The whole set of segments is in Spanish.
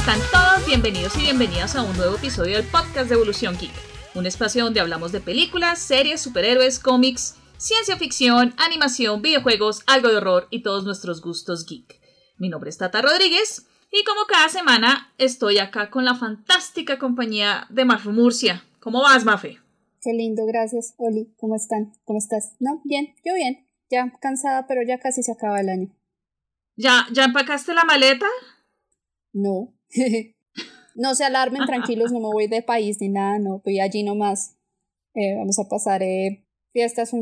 están todos? Bienvenidos y bienvenidas a un nuevo episodio del podcast de Evolución Geek, un espacio donde hablamos de películas, series, superhéroes, cómics, ciencia ficción, animación, videojuegos, algo de horror y todos nuestros gustos geek. Mi nombre es Tata Rodríguez y como cada semana estoy acá con la fantástica compañía de Mafe Murcia. ¿Cómo vas, Mafe? Qué lindo, gracias. Oli, ¿cómo están? ¿Cómo estás? No, bien, yo bien. Ya cansada, pero ya casi se acaba el año. ¿Ya, ya empacaste la maleta? No. no se alarmen, tranquilos, no me voy de país ni nada, no, voy allí nomás. Eh, vamos a pasar eh, fiestas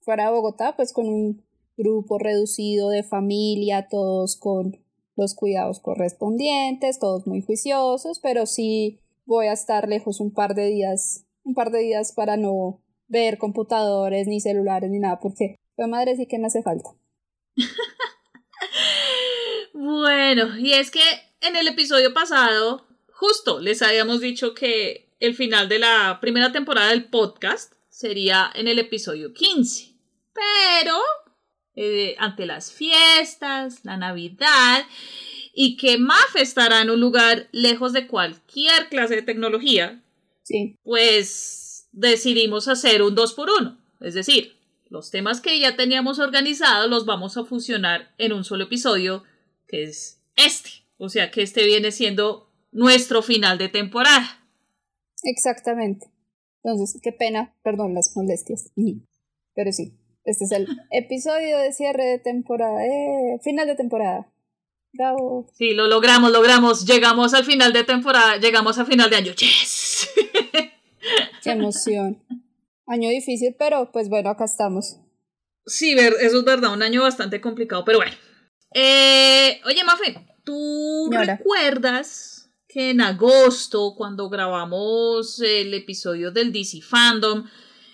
fuera de Bogotá, pues con un grupo reducido de familia, todos con los cuidados correspondientes, todos muy juiciosos, pero sí voy a estar lejos un par de días, un par de días para no ver computadores ni celulares ni nada, porque pues madre sí que me hace falta. bueno, y es que en el episodio pasado, justo les habíamos dicho que el final de la primera temporada del podcast sería en el episodio 15. Pero, eh, ante las fiestas, la Navidad, y que MAF estará en un lugar lejos de cualquier clase de tecnología, sí. pues decidimos hacer un 2 por 1 Es decir, los temas que ya teníamos organizados los vamos a fusionar en un solo episodio, que es este. O sea que este viene siendo nuestro final de temporada. Exactamente. Entonces, qué pena, perdón las molestias. Pero sí, este es el episodio de cierre de temporada, eh, final de temporada. Bravo. Sí, lo logramos, logramos. Llegamos al final de temporada, llegamos al final de año. ¡Yes! Qué emoción. Año difícil, pero pues bueno, acá estamos. Sí, eso es verdad, un año bastante complicado, pero bueno. Eh, oye, Mafe, ¿Tú recuerdas que en agosto, cuando grabamos el episodio del DC Fandom,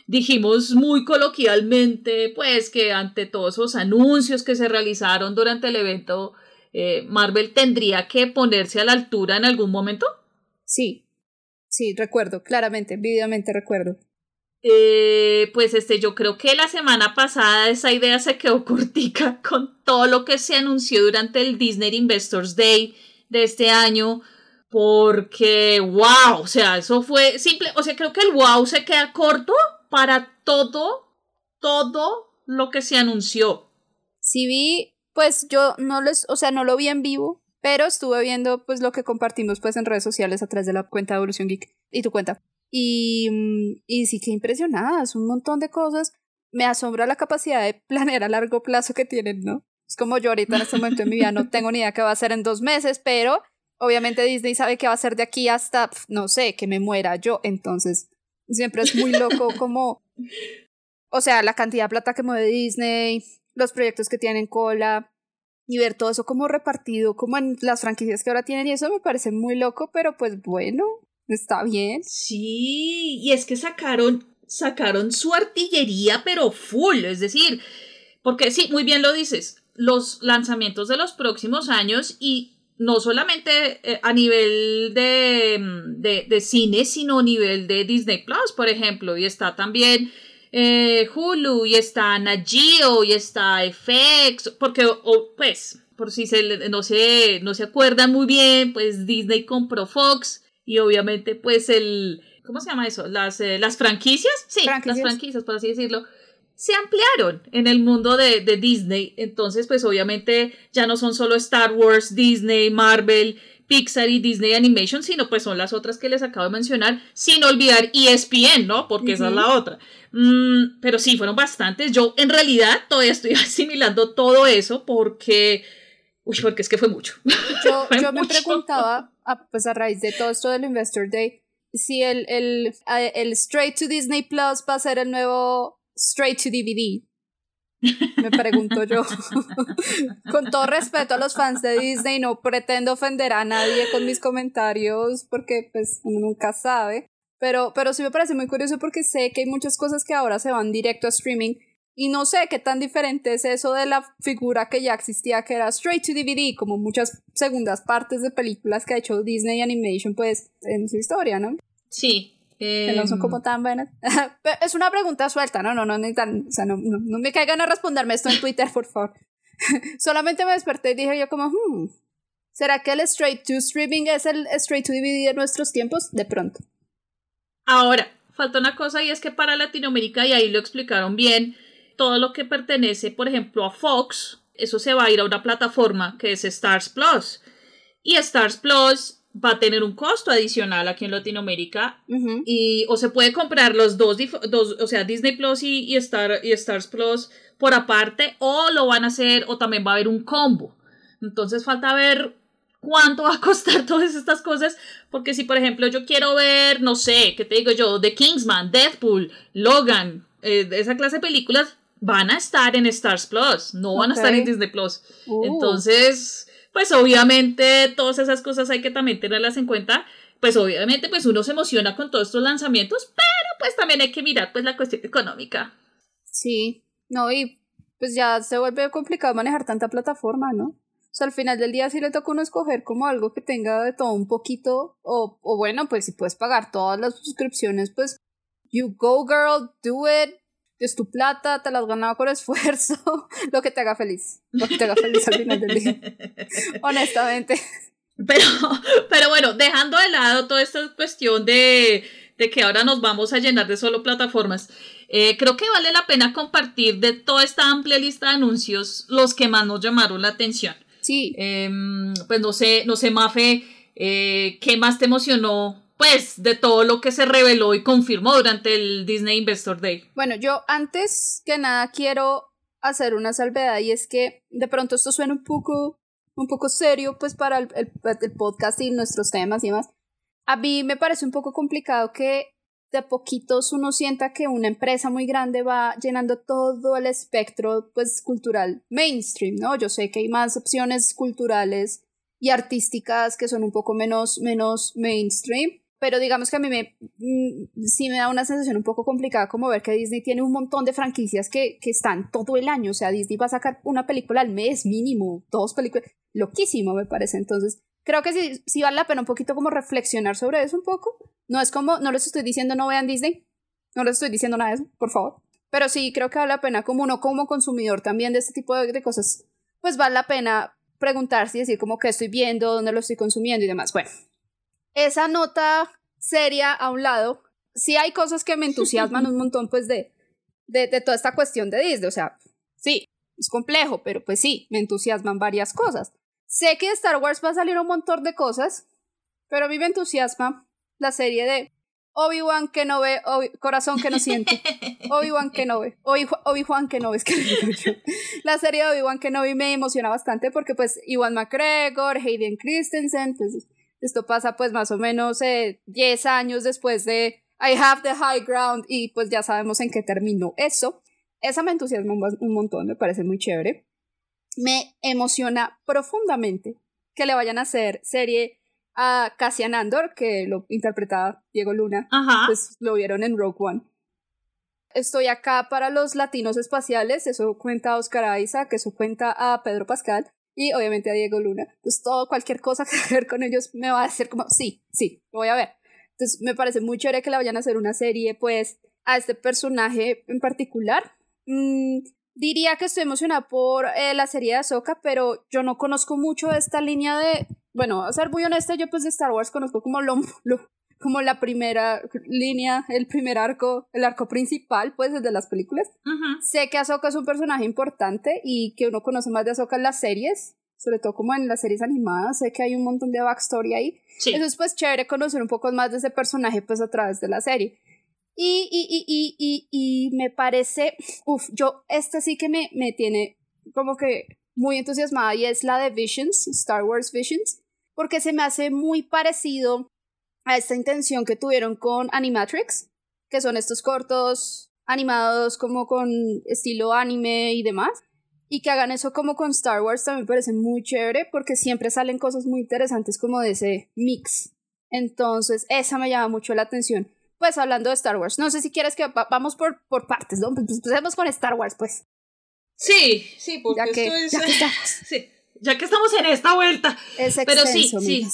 dijimos muy coloquialmente, pues que ante todos esos anuncios que se realizaron durante el evento, eh, Marvel tendría que ponerse a la altura en algún momento? Sí, sí, recuerdo, claramente, vividamente recuerdo. Eh, pues este, yo creo que la semana pasada esa idea se quedó cortica con todo lo que se anunció durante el Disney Investors Day de este año. Porque, wow, o sea, eso fue simple, o sea, creo que el wow se queda corto para todo, todo lo que se anunció. Sí vi, pues yo no les, o sea, no lo vi en vivo, pero estuve viendo pues lo que compartimos pues en redes sociales a través de la cuenta de Evolución Geek y tu cuenta. Y, mm, y sí que impresionadas, un montón de cosas. Me asombra la capacidad de planear a largo plazo que tienen, ¿no? Es como yo ahorita en este momento en mi vida no tengo ni idea qué va a hacer en dos meses, pero obviamente Disney sabe qué va a hacer de aquí hasta, no sé, que me muera yo. Entonces, siempre es muy loco como, o sea, la cantidad de plata que mueve Disney, los proyectos que tienen cola y ver todo eso como repartido, como en las franquicias que ahora tienen y eso me parece muy loco, pero pues bueno, Está bien. Sí, y es que sacaron, sacaron su artillería, pero full, es decir, porque sí, muy bien lo dices, los lanzamientos de los próximos años y no solamente eh, a nivel de, mm, de, de, cine, sino a nivel de Disney Plus, por ejemplo, y está también eh, Hulu, y está Nagio, y está FX, porque, pues, por si se, no, se, no se acuerdan muy bien, pues Disney compró Fox, y obviamente pues el, ¿cómo se llama eso? Las, eh, las franquicias, sí, las franquicias, por así decirlo, se ampliaron en el mundo de, de, Disney. Entonces, pues obviamente ya no son solo Star Wars, Disney, Marvel, Pixar y Disney Animation, sino pues son las otras que les acabo de mencionar, sin olvidar ESPN, ¿no? Porque esa es la otra. Mm, pero sí, fueron bastantes. Yo en realidad todavía estoy asimilando todo eso porque... Uy, porque es que fue mucho. Yo, yo me preguntaba pues a raíz de todo esto del Investor Day, si el, el, el Straight to Disney Plus va a ser el nuevo Straight to DVD. Me pregunto yo. con todo respeto a los fans de Disney, no pretendo ofender a nadie con mis comentarios porque pues uno nunca sabe. Pero, pero sí me parece muy curioso porque sé que hay muchas cosas que ahora se van directo a streaming y no sé qué tan diferente es eso de la figura que ya existía, que era straight to DVD, como muchas segundas partes de películas que ha hecho Disney Animation, pues, en su historia, ¿no? Sí. Que no son como em, tan buenas. es una pregunta suelta, ¿no? No, no, no, tan, o sea, no, no, me caigan a responderme esto en Twitter, por favor. Solamente me desperté y dije yo como, hmm, ¿Será que el straight to streaming es el straight to DVD de nuestros tiempos? De pronto. Ahora, falta una cosa y es que para Latinoamérica, y ahí lo explicaron bien, todo lo que pertenece, por ejemplo, a Fox, eso se va a ir a una plataforma que es Stars Plus. Y Stars Plus va a tener un costo adicional aquí en Latinoamérica y o se puede comprar los dos, dos o sea Disney Plus y, y, Star, y Stars Plus por aparte o lo van a hacer o también va a haber un combo. Entonces falta ver cuánto va a costar todas estas cosas porque si por ejemplo yo quiero ver no sé qué te digo yo The Kingsman Deadpool Logan eh, esa clase de películas van a estar en Stars Plus no van a estar en Disney Plus uh. entonces pues obviamente todas esas cosas hay que también tenerlas en cuenta. Pues obviamente pues uno se emociona con todos estos lanzamientos, pero pues también hay que mirar pues la cuestión económica. Sí, no, y pues ya se vuelve complicado manejar tanta plataforma, ¿no? O sea, al final del día sí le toca uno escoger como algo que tenga de todo un poquito, o, o bueno, pues si puedes pagar todas las suscripciones, pues you go girl, do it, es tu plata, te la has ganado con esfuerzo, lo que te haga feliz, lo que te haga feliz al final del día. Honestamente. Pero, pero bueno, dejando de lado toda esta cuestión de, de que ahora nos vamos a llenar de solo plataformas, eh, creo que vale la pena compartir de toda esta amplia lista de anuncios los que más nos llamaron la atención. Sí. Em, pues no sé, no sé, Mafe, eh, ¿qué más te emocionó pues, de todo lo que se reveló y confirmó durante el Disney Investor Day. Bueno, yo antes que nada quiero hacer una salvedad y es que de pronto esto suena un poco, un poco serio, pues, para el, el podcast y nuestros temas y demás. A mí me parece un poco complicado que de poquitos uno sienta que una empresa muy grande va llenando todo el espectro pues cultural mainstream, ¿no? Yo sé que hay más opciones culturales y artísticas que son un poco menos, menos mainstream, pero digamos que a mí me, mm, sí me da una sensación un poco complicada como ver que Disney tiene un montón de franquicias que, que están todo el año, o sea, Disney va a sacar una película al mes mínimo, dos películas, loquísimo me parece, entonces creo que sí, sí vale la pena un poquito como reflexionar sobre eso un poco, no es como, no les estoy diciendo no vean Disney, no les estoy diciendo nada de eso, por favor, pero sí creo que vale la pena como uno como consumidor también de este tipo de, cosas, pues vale la pena preguntarse y decir como qué estoy viendo, dónde lo estoy consumiendo y demás, bueno esa nota seria a un lado, sí hay cosas que me entusiasman un montón, pues, de, de, de toda esta cuestión de Disney. O sea, sí, es complejo, pero pues sí, me entusiasman varias cosas. Sé que de Star Wars va a salir un montón de cosas, pero a mí me entusiasma la serie de Obi-Wan que no ve, corazón que no siente. Obi-Wan que no ve, Obi-Wan que no ve, es que La serie de Obi-Wan que no vi me emociona bastante porque pues Iwan McGregor, Hayden Christensen, pues esto pasa pues más o menos eh, 10 años después de I Have the High Ground y pues ya sabemos en qué terminó eso. Esa me entusiasma un montón, me parece muy chévere. Me emociona profundamente que le vayan a hacer serie a Cassian Andor, que lo interpretaba Diego Luna. Pues lo vieron en Rogue One. Estoy acá para los latinos espaciales, eso cuenta a Oscar Isaac, eso cuenta a Pedro Pascal y obviamente a Diego Luna. Entonces, todo, cualquier cosa que ver con ellos me va a hacer como, sí, sí, lo voy a ver. Entonces, me parece muy chévere que le vayan a hacer una serie, pues, a este personaje en particular. Mm, diría que estoy emocionada por eh, la serie de Ahsoka, pero yo no conozco mucho esta línea de, bueno, a ser muy honesta, yo pues de Star Wars conozco como lo, como la primera línea, el primer arco, el arco principal, pues, desde las películas. Sé que Ahsoka es un personaje importante y que uno conoce más de Ahsoka en las series, sobre todo como en las series animadas, sé que hay un montón de backstory ahí. Eso es pues chévere conocer un poco más de ese personaje pues a través de la serie. Y, y, y, y, me parece, uff, yo, este sí que me, me tiene como que muy entusiasmada y es la de Visions, Star Wars Visions, porque se me hace muy parecido a esta intención que tuvieron con Animatrix, que son estos cortos animados como con estilo anime y demás. Y que hagan eso como con Star Wars también parece muy chévere porque siempre salen cosas muy interesantes como de ese mix. Entonces, esa me llama mucho la atención. Pues hablando de Star Wars, no sé si quieres que vamos por, por partes, ¿no? Pues, pues empecemos con Star Wars, pues. Sí, sí, porque ya que, esto es... Ya que estamos. Sí, ya que estamos en esta vuelta. Es Pero sí, sí.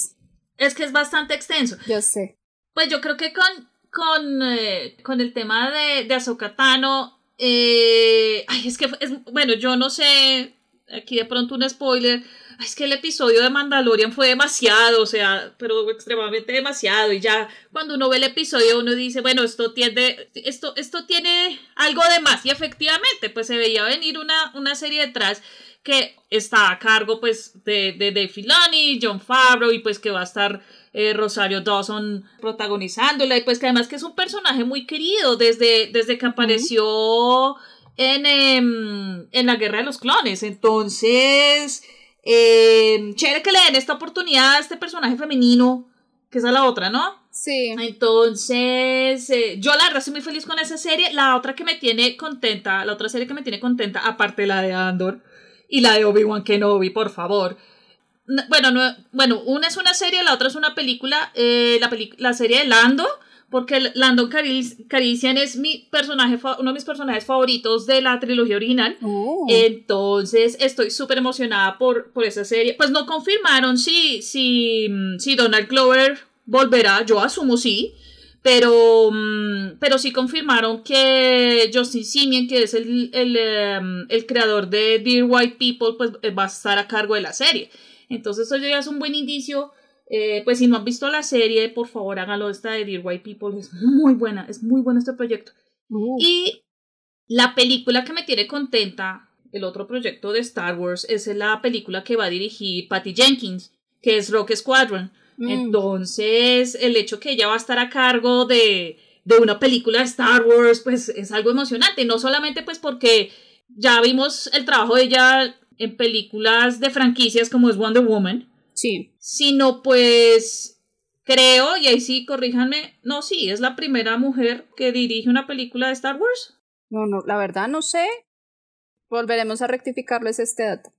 Es que es bastante extenso. Yo sé. Pues yo creo que con, con, eh, con el tema de, de Ahsoka Tano, eh, ay, es que, es, bueno, yo no sé aquí de pronto un spoiler, es que el episodio de Mandalorian fue demasiado, o sea, pero extremadamente demasiado. Y ya cuando uno ve el episodio, uno dice, bueno, esto tiene, esto, esto tiene algo de más. Y efectivamente, pues se veía venir una, una serie detrás que está a cargo pues de, de Dave Filoni, John Favreau y pues que va a estar eh, Rosario Dawson protagonizándola y pues que además que es un personaje muy querido desde, desde que apareció en, em, en la Guerra de los Clones. Entonces, eh, chévere que le den esta oportunidad a este personaje femenino, que es a la otra, ¿no? Sí. Entonces, eh, yo la verdad estoy muy feliz con esa serie. La otra que me tiene contenta, la otra serie que me tiene contenta, aparte de la de Andor, y la de Obi-Wan Kenobi, por favor. Bueno, no, bueno, una es una serie, la otra es una película. Eh, la, la serie de Lando, porque Lando Carician es mi personaje, uno de mis personajes favoritos de la trilogía original. Oh. Entonces estoy súper emocionada por, por esa serie. Pues no confirmaron si, si, si Donald Glover volverá, yo asumo sí. Pero, mm, pero sí confirmaron que Justin Simien, que es el, em, el, creador de Dear White People, pues eh, va a estar a cargo de la serie. Entonces eso ya es un buen indicio. Eh, pues si no han visto la serie, por favor háganlo. Esta de Dear White People es muy buena, es muy bueno este proyecto. Uh. Y la película que me tiene contenta, el otro proyecto de Star Wars, es la película que va a dirigir Patty Jenkins, que es Rock Squadron. Mm. Entonces, el hecho que ella va a estar a cargo de, de una película de Star Wars, pues es algo emocionante. No solamente pues porque ya vimos el trabajo de ella en películas de franquicias como es Wonder Woman. Sí. Sino pues creo, y ahí sí corríjanme, no, sí, es la primera mujer que dirige una película de Star Wars. No, no, la verdad no sé. Volveremos a rectificarles este dato.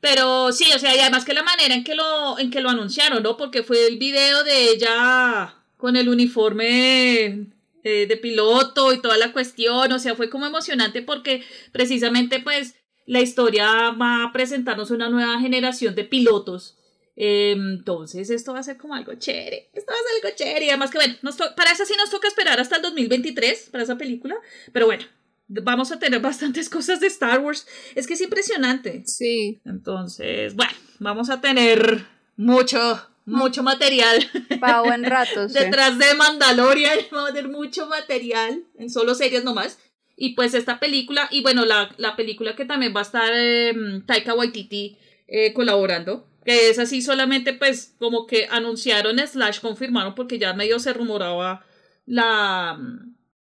Pero sí, o sea, y además que la manera en que lo, en que lo anunciaron, ¿no? Porque fue el video de ella con el uniforme eh, de piloto y toda la cuestión, o sea, fue como emocionante porque precisamente pues la historia va a presentarnos una nueva generación de pilotos. Entonces, esto va a ser como algo chévere. Esto va a ser algo chévere. Y además que, bueno, nos para eso sí nos toca esperar hasta el 2023 para esa película. Pero bueno, vamos a tener bastantes cosas de Star Wars. Es que es impresionante. Sí. Entonces, bueno, vamos a tener mucho, mucho material. Para buen rato. sí. Detrás de Mandalorian vamos a tener mucho material en solo series nomás. Y pues esta película, y bueno, la, la película que también va a estar eh, Taika Waititi eh, colaborando, que es así solamente pues como que anunciaron slash confirmaron porque ya medio se rumoraba la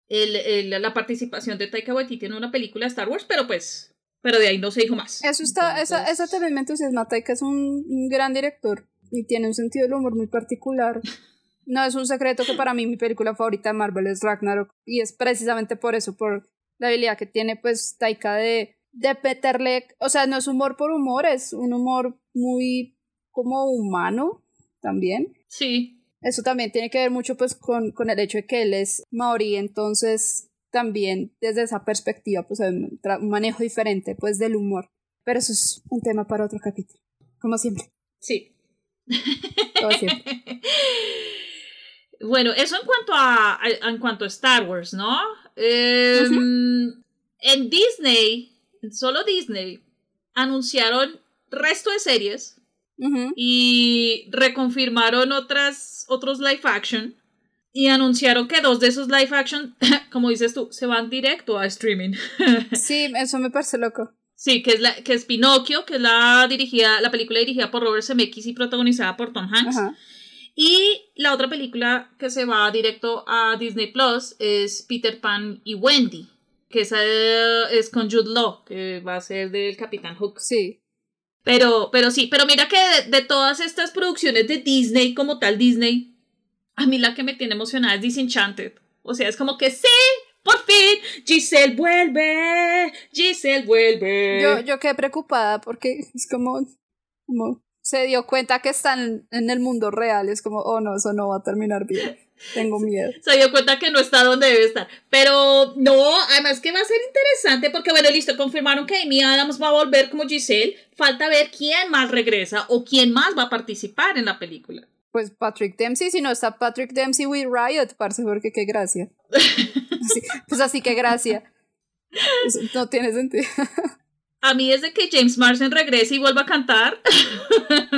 el, el, la participación de Taika Waititi en una película de Star Wars, pero pues, pero de ahí no se dijo más. Eso está, esa, esa también me entusiasma. Taika es un, un gran director y tiene un sentido del humor muy particular. No es un secreto que para mí mi película favorita de Marvel es Ragnarok y es precisamente por eso, por la habilidad que tiene pues Taika de, de meterle, o sea, no es humor por humor, es un humor muy como humano también. Sí, eso también tiene que ver mucho pues con, con el hecho de que él es maorí, entonces también desde esa perspectiva pues hay un, un manejo diferente pues del humor. Pero eso es un tema para otro capítulo, como siempre. Sí. Como siempre. Bueno, eso en cuanto a, a, en cuanto a Star Wars, ¿no? Eh, uh -huh. En Disney, solo Disney, anunciaron resto de series Uh -huh. y reconfirmaron otras, otros live action y anunciaron que dos de esos live action, como dices tú, se van directo a streaming. sí, eso me parece loco. Sí, que es, la, que es Pinocchio, que es la, dirigida, la película dirigida por Robert Zemeckis y protagonizada por Tom Hanks. Y la otra película que se va directo a Disney Plus es Peter Pan y Wendy, que esa es con Jude Law, que va a ser del Capitán Hook. Sí. Pero, pero sí, pero mira que de, todas estas producciones de Disney, como tal Disney, a mí la que me tiene emocionada es Disenchanted. O sea, es como que sí, por fin, Giselle vuelve, Giselle vuelve. Yo, yo quedé preocupada porque es como, como se dio cuenta que están en el mundo real. Es como, oh no, eso no va a terminar bien. Tengo miedo. Se dio cuenta que no está donde debe estar. Pero no, además que va a ser interesante porque, bueno, listo, confirmaron que Amy Adams va a volver como Giselle. Falta ver quién más regresa o quién más va a participar en la película. Pues Patrick Dempsey, si no está Patrick Dempsey with Riot, parce, porque qué gracia. Así, pues así que gracia. No tiene sentido. A mí es de que James Marsden regrese y vuelva a cantar.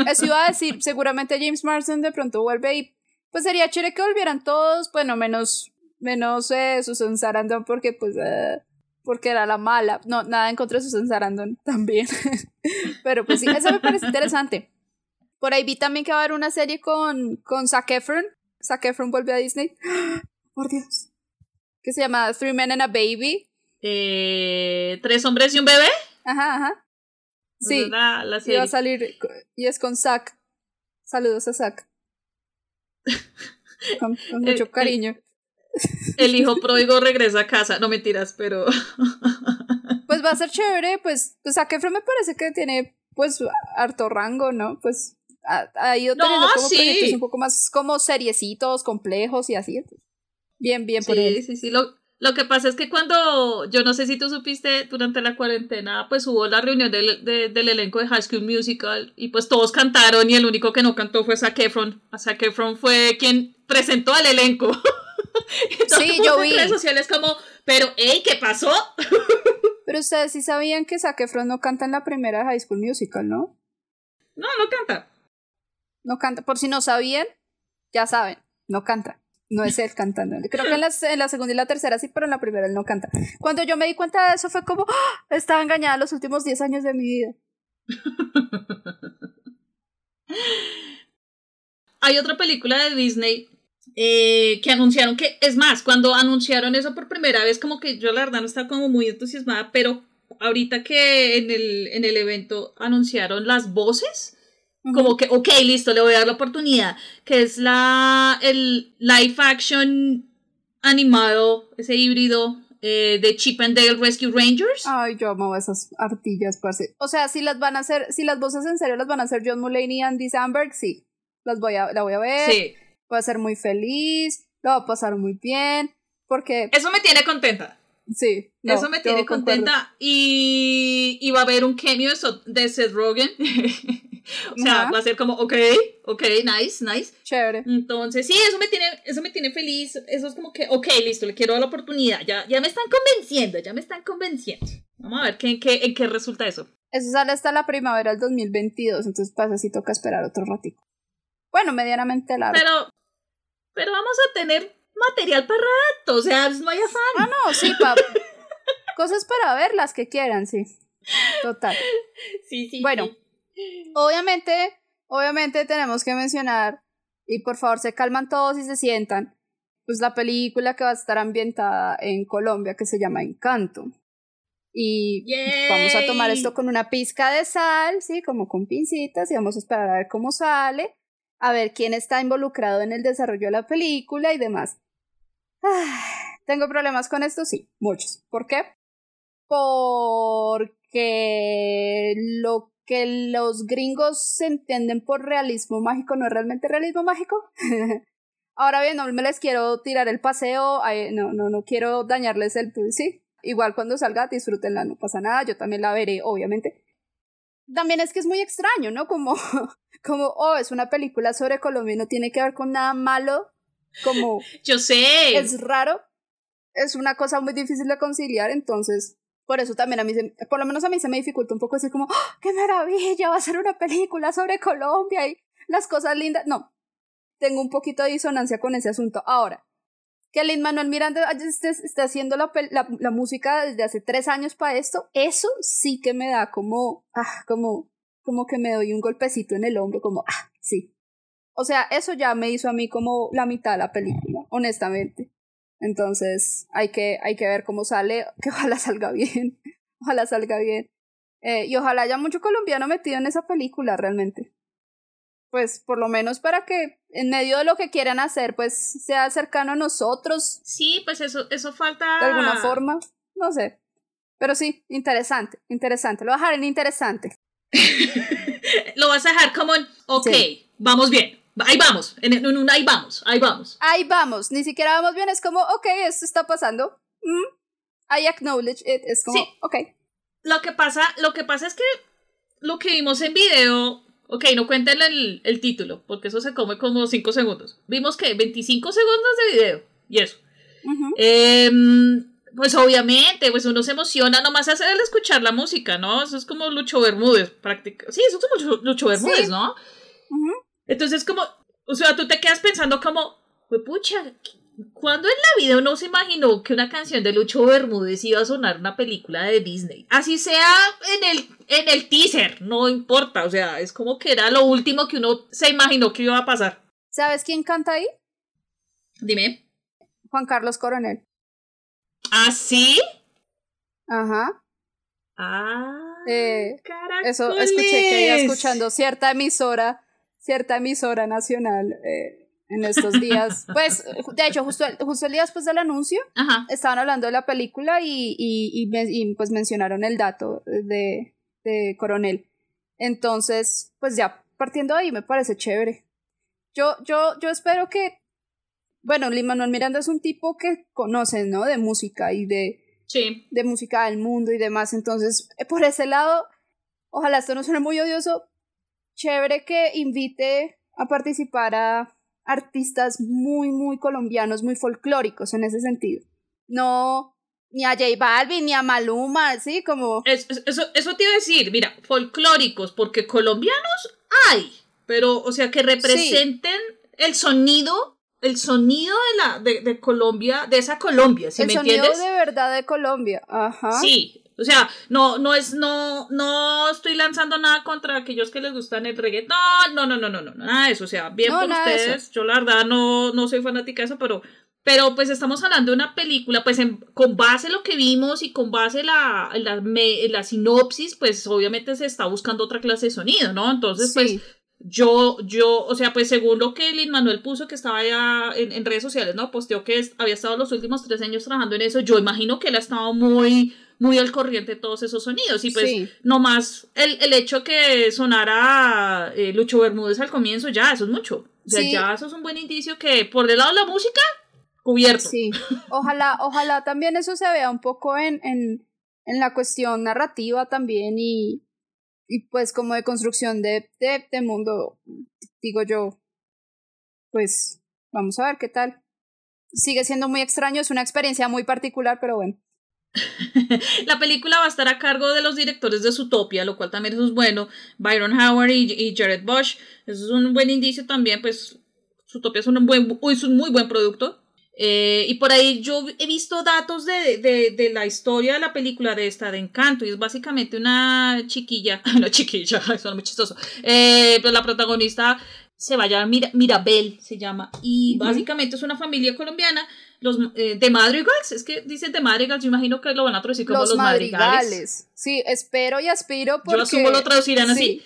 Eso iba a decir, seguramente James Marsden de pronto vuelve y pues sería chévere que volvieran todos, bueno, menos, menos eh, Susan Sarandon porque pues, eh, porque era la mala. No, nada en contra de Susan Sarandon también. Pero pues sí, eso me parece interesante. Por ahí vi también que va a haber una serie con, con Zac Efron. Zac Efron vuelve a Disney. Por Dios. Que se llama Three Men and a Baby. Eh, ¿Tres hombres y un bebé? Ajá, ajá. Sí. La, la Y serie. va a salir, y es con Zack. Saludos a Zack. Con, con mucho eh. cariño. El hijo pródigo regresa a casa. No mentiras, pero. Pues va a ser chévere, pues, pues Zac Efron me parece que tiene, pues, harto rango, ¿no? Pues ha, ido No, teniendo como sí. proyectos un poco más como seriecitos, complejos y así. Bien, bien por él. Sí, sí, sí. Lo, lo que pasa es que cuando, yo no sé si tú supiste, durante la cuarentena, pues hubo la reunión del, de- del elenco de High School Musical y pues todos cantaron y el único que no cantó fue Zac Efron. Zac Efron fue quien presentó al elenco. Sí, yo en vi. redes sociales como, pero, hey, ¿qué pasó? Pero ustedes sí sabían que Zac Efron no canta en la primera High School Musical, ¿no? No, no canta. No canta. Por si no sabían, ya saben, no canta. No es él cantando. Creo que en la, en la segunda y la tercera sí, pero en la primera él no canta. Cuando yo me di cuenta de eso fue como, ¡Ah! estaba engañada los últimos 10 años de mi vida. Hay otra película de Disney eh, que anunciaron que, es más, cuando anunciaron eso por primera vez, como que yo la verdad no estaba como muy entusiasmada, pero ahorita que en el, en el evento anunciaron las voces, como que, ok, listo, le voy a dar la oportunidad, que es la, el live action animado, ese híbrido eh, de Chip and Dale Rescue Rangers. Ay, yo amaba esas artillas, parce. O sea, si las van a hacer, si las voces en serio las van a hacer John Mulaney y Andy Samberg, sí. Las voy a, la voy a ver. Sí, Voy a ser muy feliz. Lo voy a pasar muy bien. Porque, eso me tiene contenta. sí. no, Eso me tiene contenta. Y, y va a haber un cameo de Seth Rogen. o sea, Ajá. va a ser como, ok, ok, nice, nice. Chévere. Entonces, sí, eso me tiene, eso me tiene feliz. Eso es como que, ok, listo, le quiero dar la oportunidad. Ya, ya me están convenciendo, ya me están convenciendo. Vamos a ver qué, en, qué, en qué resulta eso. Eso sale hasta la primavera del 2022, entonces pasa si toca esperar otro ratico. Bueno, medianamente largo. Pero, pero vamos a tener material para rato. O sea, no hay afán. Ah, no, sí, pap. Cosas para ver las que quieran, sí. Total. Sí, sí. Bueno. sí. Obviamente, obviamente tenemos que mencionar, y por favor se calman todos y se sientan, pues la película que va a estar ambientada en Colombia que se llama Encanto. Y Yay. vamos a tomar esto con una pizca de sal, sí, como con pincitas, y vamos a esperar a ver cómo sale, a ver quién está involucrado en el desarrollo de la película y demás. Ah, ¿Tengo problemas con esto? Sí, muchos. ¿Por qué? Porque lo que los gringos se entienden por realismo mágico no es realmente realismo mágico. Ahora bien, no me les quiero tirar el paseo, no, no, no quiero dañarles el... Sí, igual cuando salga, disfrútenla, no pasa nada, yo también la veré, obviamente. También es que es muy extraño, ¿no? Como, como, oh, es una película sobre Colombia no tiene que ver con nada malo, como Yo sé. es raro, es una cosa muy difícil de conciliar, entonces por eso también a mí, se, por lo menos a mí se me dificulta un poco decir como, ¡Ah, qué maravilla, va a ser una película sobre Colombia y las cosas lindas. No, tengo un poquito de disonancia con ese asunto. Ahora, que Lin Manuel Miranda esté, haciendo la, la música desde hace tres años para esto, eso sí que me da como, ah, como, como que me doy un golpecito en el hombro, como, ah, sí. O sea, eso ya me hizo a mí como la mitad de la película, honestamente. Entonces, hay que, hay que ver cómo sale, que ojalá salga bien, ojalá salga bien. Eh, y ojalá haya mucho colombiano metido en esa película realmente. Pues por lo menos para que en medio de lo que quieran hacer, pues sea cercano a nosotros Sí, pues eso, eso falta. de alguna forma. No sé. Pero sí, interesante, interesante. Lo voy a dejar en interesante. Lo vas a dejar como en, ok, Sí. vamos bien. Ahí vamos, en, en un ahí vamos, ahí vamos. Ahí vamos, ni siquiera vamos bien, es como, ok, esto está pasando. Mm, I acknowledge it, es como, Sí. ok. Lo que pasa, lo que pasa es que lo que vimos en video, ok, no cuenten el, el título, porque eso se come como 5 segundos. Vimos que 25 segundos de video, y eso. Ujú. Em, Pues obviamente, pues uno se emociona nomás hacer el escuchar la música, ¿no? Eso es como Lucho Bermúdez, prácticamente. Sí, eso es como Lucho Bermúdez, ¿no? Entonces, como, o sea, tú te quedas pensando como, pucha, ¿cuándo en la vida uno se imaginó que una canción de Lucho Bermúdez iba a sonar una película de Disney? Así sea en el, en el teaser, no importa, o sea, es como que era lo último que uno se imaginó que iba a pasar. ¿Sabes quién canta ahí? Dime. Juan Carlos Coronel. ¿Ah, sí? Ajá. Ah. Eh, eso escuché que iba escuchando cierta emisora, cierta emisora nacional eh, en estos días. pues, de hecho, justo, justo el día después del anuncio, estaban hablando de la película y, y, y, pues mencionaron el dato de, de Coronel. Entonces, pues ya partiendo de ahí me parece chévere. Yo, yo, yo espero que bueno, Lin Manuel Miranda es un tipo que conoce, ¿no? De música y de, sí. de música del mundo y demás. Entonces, por ese lado, ojalá esto no suene muy odioso. Chévere que invite a participar a artistas muy, muy colombianos, muy folclóricos en ese sentido. No ni a J Balvin, ni a Maluma, ¿sí? Como... eso, eso te iba a decir, mira, folclóricos, porque colombianos hay, pero, o sea, que representen el sonido el sonido de la de, de Colombia, de esa Colombia, ¿sí el me sonido entiendes? de verdad de Colombia, ajá. Sí, o sea, no no es no no estoy lanzando nada contra aquellos que les gustan el reggaetón, no, no, no, no, no, nada de eso, o sea, bien por ustedes. Yo la verdad no no soy fanática de eso, pero pero pues estamos hablando de una película, pues con base en lo que vimos y con base en la, la, la, sinopsis, pues obviamente se está buscando otra clase de sonido, ¿no? Entonces, pues yo, yo, o sea, pues según lo que Lin Manuel puso que estaba ya en, redes sociales, ¿no? Posteó que había estado los últimos tres años trabajando en eso. Yo imagino que él ha estado muy, muy al corriente de todos esos sonidos. Y pues, nomás el, el hecho que sonara eh, Lucho Bermúdez al comienzo, ya, eso es mucho. O sea, ya eso es un buen indicio que por el lado de la música, cubierto. Sí. Ojalá, ojalá también eso se vea un poco en, en, en la cuestión narrativa también y y pues como de construcción de, de, mundo, digo yo, pues vamos a ver qué tal. Sigue siendo muy extraño, es una experiencia muy particular, pero bueno. la película va a estar a cargo de los directores de Zootopia, lo cual también es bueno. Byron Howard y, Jared Bosch. Eso es un buen indicio también, pues Zootopia es un, buen, es un muy buen producto. Eh, y por ahí yo he visto datos de, de, de, la historia de la película de esta, de Encanto, y es básicamente una chiquilla, una chiquilla, es muy chistoso, eh, pero la protagonista se va a llamar Mirabel, se llama, y básicamente es una familia colombiana los eh, de madrigals, es que dicen de madrigals, yo imagino que lo van a traducir como los, madrigales. Sí, espero y aspiro porque... Yo asumo lo traducirán así.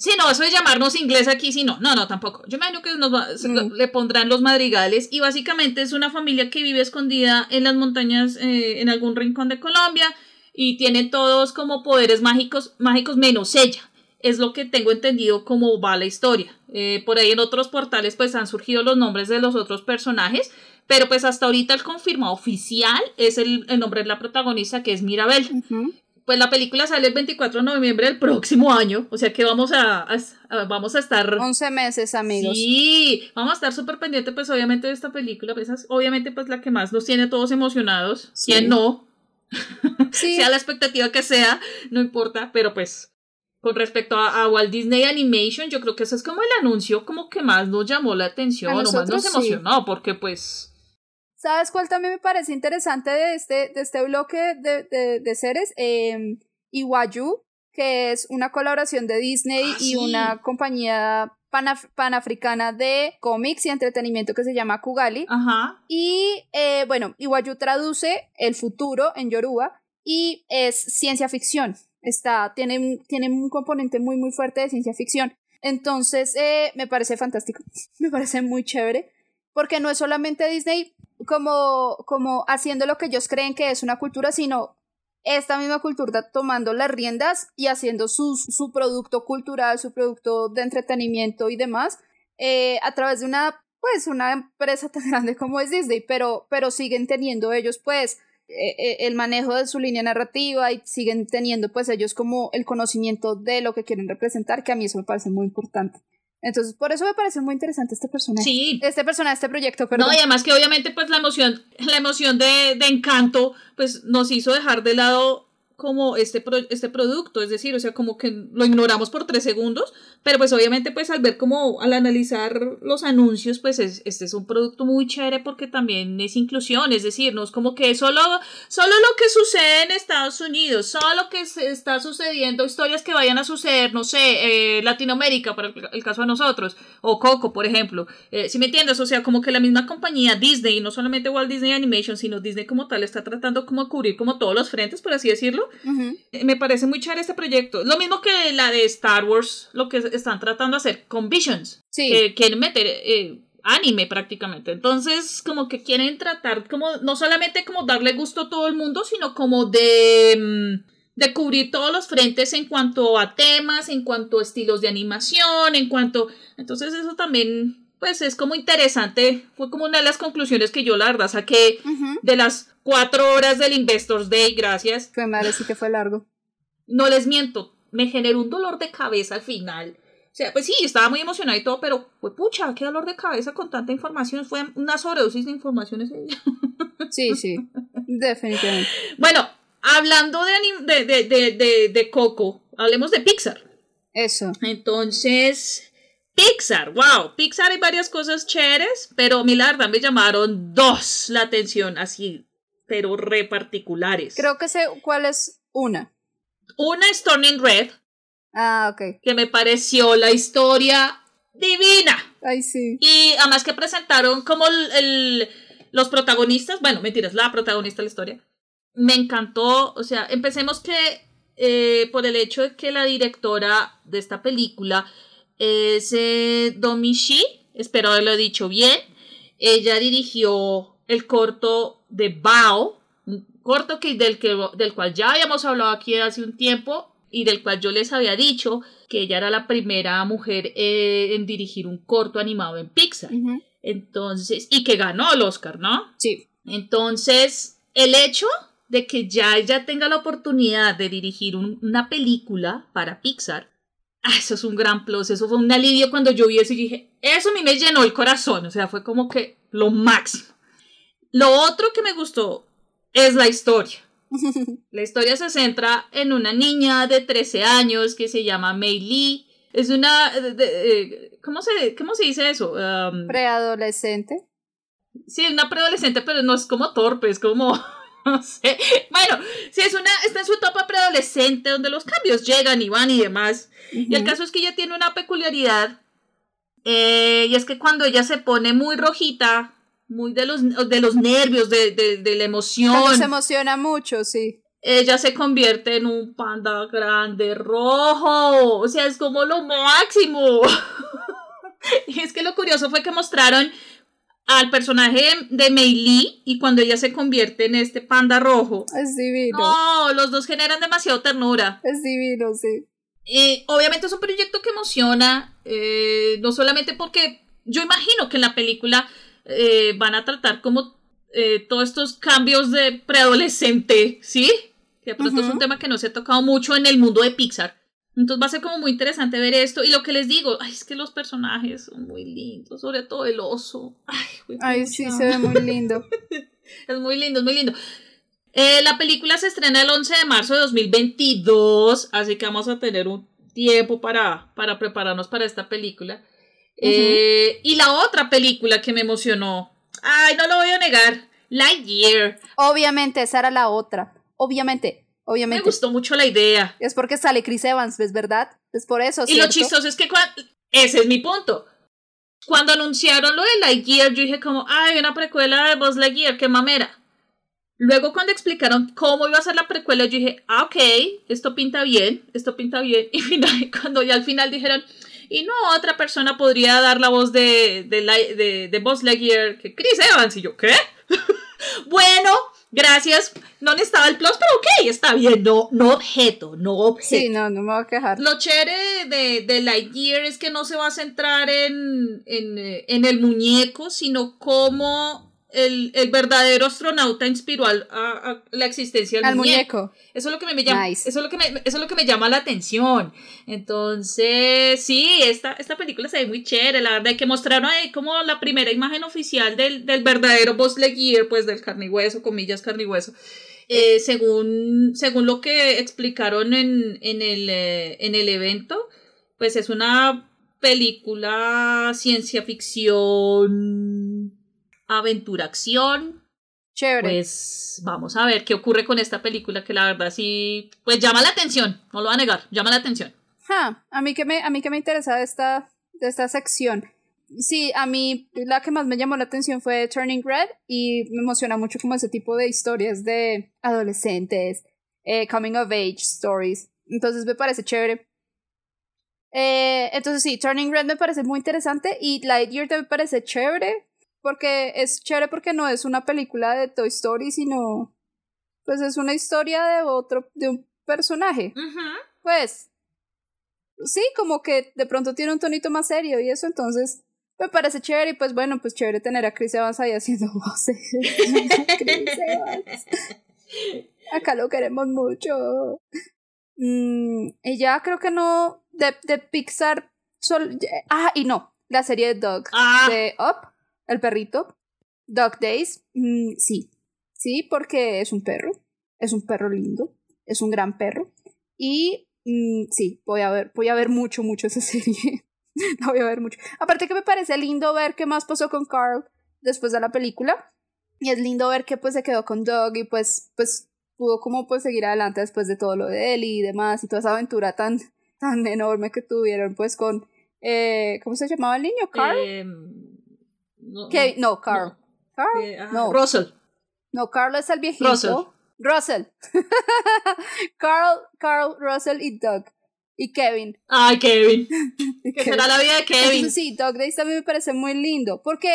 Sí, no, eso de llamarnos inglés aquí, sí, no, no, no, tampoco. Yo imagino que nos mm. le pondrán los madrigales y básicamente es una familia que vive escondida en las montañas, eh, en algún rincón de Colombia y tiene todos como poderes mágicos, mágicos menos ella. Es lo que tengo entendido cómo va la historia. Eh, por ahí en otros portales pues han surgido los nombres de los otros personajes, pero pues hasta ahorita el confirmado oficial es el, nombre de la protagonista que es Mirabel. Pues la película sale el 24 de noviembre del próximo año, o sea que vamos a, vamos a estar... 11 meses, amigos. Sí, vamos a estar súper pendientes, pues obviamente de esta película, pues obviamente pues la que más nos tiene todos emocionados, ¿quién no? sea la expectativa que sea, no importa, pero pues con respecto a, Walt Disney Animation, yo creo que eso es como el anuncio como que más nos llamó la atención o más nos emocionó, porque pues ¿Sabes cuál también me parece interesante de este, de este bloque de, de, de seres? Eh, Iwayu, que es una colaboración de Disney ah, y una compañía panafricana de cómics y entretenimiento que se llama Kugali. Ajá. Y eh, bueno, Iwayu traduce el futuro en Yoruba y es ciencia ficción. Está, tiene, tiene un componente muy, muy fuerte de ciencia ficción. Entonces, eh, me parece fantástico. me parece muy chévere. Porque no es solamente Disney como, como haciendo lo que ellos creen que es una cultura, sino esta misma cultura tomando las riendas y haciendo su, su producto cultural, su producto de entretenimiento y demás, eh, a través de una, pues, una empresa tan grande como es Disney, pero, pero siguen teniendo ellos, pues, eh, eh, el manejo de su línea narrativa y siguen teniendo, pues, ellos como el conocimiento de lo que quieren representar, que a mí eso me parece muy importante. Entonces, por eso me parece muy interesante este personaje. Sí. Este personaje, este proyecto, perdón. No, y además que obviamente pues la emoción, la emoción de, de encanto, pues nos hizo dejar de lado como este, pro, este producto, es decir, o sea, como que lo ignoramos por tres segundos, pero pues obviamente pues al ver como, al analizar los anuncios, pues es, este es un producto muy chévere porque también es inclusión, es decir, no es como que solo, solo lo que sucede en Estados Unidos, solo lo que se está sucediendo, historias que vayan a suceder, no sé, eh, Latinoamérica, por el, el, caso de nosotros, o Coco, por ejemplo, eh, si me entiendes, o sea, como que la misma compañía Disney, no solamente Walt Disney Animation, sino Disney como tal, está tratando como de cubrir como todos los frentes, por así decirlo, Uh -huh. Me parece muy chévere este proyecto. Lo mismo que la de Star Wars, lo que están tratando de hacer con Visions. Sí. Que quieren meter eh, anime prácticamente. Entonces, como que quieren tratar, como no solamente como darle gusto a todo el mundo, sino como de, de cubrir todos los frentes en cuanto a temas, en cuanto a estilos de animación, en cuanto. Entonces, eso también pues es como interesante, fue como una de las conclusiones que yo la verdad saqué uh -huh. de las cuatro horas del Investors Day, gracias. Fue madre, sí que fue largo. No les miento, me generó un dolor de cabeza al final. O sea, pues sí, estaba muy emocionada y todo, pero fue pucha, qué dolor de cabeza con tanta información. Fue una sobredosis de información ese día. Sí, sí, definitivamente. Bueno, hablando de, de, de, de, de, de Coco, hablemos de Pixar. Eso. Entonces, Pixar, wow, Pixar hay varias cosas chéveres, pero a mí la verdad me llamaron dos la atención, así, pero re particulares. Creo que sé cuál es una. Una es Turning Red. Ah, ok. Que me pareció la historia divina. Ay, sí. Y además que presentaron como el, el, los protagonistas, bueno, mentiras, la protagonista de la historia. Me encantó, o sea, empecemos que eh, por el hecho de que la directora de esta película es eh, Domishi, espero haberlo dicho bien. Ella dirigió el corto de Bao, un corto que, del, que, del cual ya habíamos hablado aquí hace un tiempo y del cual yo les había dicho que ella era la primera mujer eh, en dirigir un corto animado en Pixar. Uh -huh. Entonces, y que ganó el Oscar, ¿no? Sí. Entonces, el hecho de que ya ella tenga la oportunidad de dirigir un, una película para Pixar Ah, eso es un gran plus, eso fue un alivio cuando yo vi eso y dije, eso a mí me llenó el corazón, o sea, fue como que lo máximo. Lo otro que me gustó es la historia. la historia se centra en una niña de 13 años que se llama Mei Lee. Es una... De, de, ¿cómo, se, ¿Cómo se dice eso? Um, preadolescente. Sí, una preadolescente, pero no es como torpe, es como... no sé. Bueno, sí, es una, está en su etapa preadolescente donde los cambios llegan y van y demás. Uh -huh. Y el caso es que ella tiene una peculiaridad. Eh, y es que cuando ella se pone muy rojita, muy de los, de los nervios, de, de, de la emoción. Cuando se emociona mucho, sí. Ella se convierte en un panda grande rojo. O sea, es como lo máximo. y es que lo curioso fue que mostraron al personaje de Mei Lee y cuando ella se convierte en este panda rojo. Es divino. No, los dos generan demasiado ternura. Es divino, sí. Eh, obviamente es un proyecto que emociona, eh, no solamente porque yo imagino que en la película eh, van a tratar como todos estos cambios de preadolescente, ¿sí? Que de pronto uh -huh. es un tema que no se ha tocado mucho en el mundo de Pixar. Entonces va a ser como muy interesante ver esto. Y lo que les digo, ay, es que los personajes son muy lindos, sobre todo el oso. Ay, ay sí, se ve muy lindo. es muy lindo, es muy lindo. Eh, la película se estrena el 11 de marzo de 2022, así que vamos a tener un tiempo para, para prepararnos para esta película. Uh -huh. eh, y la otra película que me emocionó, ay, no lo voy a negar, Lightyear. Obviamente, esa era la otra. Obviamente, Obviamente. Me gustó mucho la idea. Es porque sale Chris Evans, ¿es verdad? Es por eso. Y ¿cierto? lo chistoso es que cuando, ese es mi punto. Cuando anunciaron lo de Lightyear, yo dije como, ay, una precuela de Buzz Lightyear, qué mamera. Luego cuando explicaron cómo iba a ser la precuela, yo dije, ah, ok, esto pinta bien, esto pinta bien. Y final, cuando ya al final dijeron, y no, otra persona podría dar la voz de, de, de, de Buzz Lightyear que Chris Evans. Y yo, ¿qué? bueno, Gracias. No necesitaba el plus, pero ok, está bien. No, no objeto, no objeto. Sí, no, no me voy a quejar. Lo chévere de, de Lightyear es que no se va a centrar en, en, en el muñeco, sino cómo el, el verdadero astronauta inspiró al- a, a la existencia del Al muñeco. muñeco. Eso es lo que me, me llama, Nice. eso es lo que me, eso es lo que me llama la atención. Entonces, sí, esta, esta película se ve muy chévere, la verdad, que mostraron ahí como la primera imagen oficial del, del verdadero Buzz Lightyear, pues del carne y hueso, comillas carne y hueso. Eh, según, según lo que explicaron en, en, el, eh, en el evento, pues es una película ciencia ficción, aventura, acción, Chévere. pues vamos a ver qué ocurre con esta película que la verdad sí, pues llama la atención, no lo voy a negar, llama la atención. Ja, a mí que me, a mí que me interesa de esta, de esta sección. Sí, a mí la que más me llamó la atención fue Turning Red y me emociona mucho como ese tipo de historias de adolescentes, eh, coming of age stories. Entonces me parece chévere. Eh, entonces sí, Turning Red me parece muy interesante y Lightyear también me parece chévere porque es chévere porque no es una película de Toy Story, sino pues es una historia de otro, de un personaje. Pues sí, como que de pronto tiene un tonito más serio y eso, entonces me parece chévere y pues bueno, pues chévere tener a Chris Evans ahí haciendo voces. Chris Evans. Acá lo queremos mucho. Mm, y ya creo que no, de, de Pixar, sol, ah, y no, la serie de Dog, Ah, de Up, el perrito, Dog Days, mm, sí, sí, porque es un perro, es un perro lindo, es un gran perro, y mm, sí, voy a ver, voy a ver mucho, mucho esa serie, la voy a ver mucho. Aparte que me parece lindo ver qué más pasó con Carl después de la película, y es lindo ver que pues se quedó con Doug y pues, pues pudo como pues seguir adelante después de todo lo de él y demás, y toda esa aventura tan, tan enorme que tuvieron pues con, eh, ¿cómo se llamaba el niño? Carl. em, no, Kevin- no, Carl. no, Carl. eh, ah, no. Russell. No, Carl es el viejito. Russell. Russell. Carl, Carl, Russell y Doug. Y Kevin. Ay, Kevin. ¿Qué Kevin. será la vida de Kevin? Entonces, sí, Dog Days también me parece muy lindo. Porque.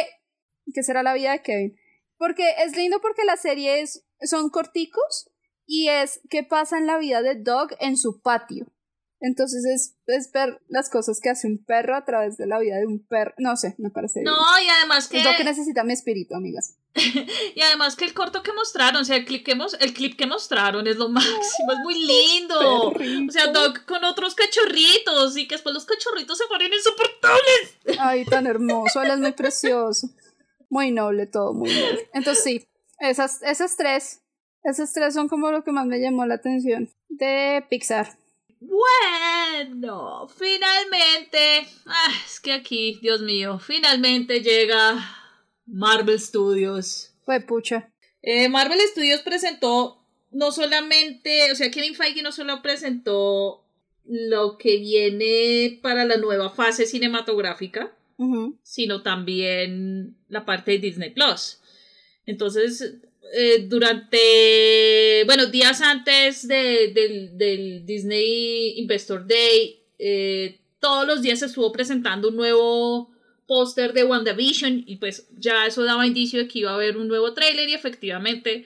¿Qué será la vida de Kevin? Porque es lindo porque la serie es, son corticos y es qué pasa en la vida de Dog en su patio. Entonces es, es ver las cosas que hace un perro a través de la vida de un perro. No sé, me parece. No, bien. y además que, Es lo que necesita mi espíritu, amigas. y además que el corto que mostraron, o sea, el clip que, mos- el clip que mostraron es lo máximo, es muy lindo. O sea, Doc con otros cachorritos y que después los cachorritos se ponen insoportables. Ay, tan hermoso, él es muy precioso. Muy noble todo, muy noble. Entonces sí, esas, esas tres, esas tres son como lo que más me llamó la atención de Pixar. Bueno, finalmente, ah, es que aquí, Dios mío, finalmente llega Marvel Studios. Fue pucha. Eh, Marvel Studios presentó no solamente, o sea, Kevin Feige no solo presentó lo que viene para la nueva fase cinematográfica, sino también la parte de Disney Plus. Entonces, eh, durante, bueno, días antes de- del, del Disney Investor Day, eh, todos los días estuvo presentando un nuevo póster de WandaVision y pues ya eso daba indicio de que iba a haber un nuevo tráiler y efectivamente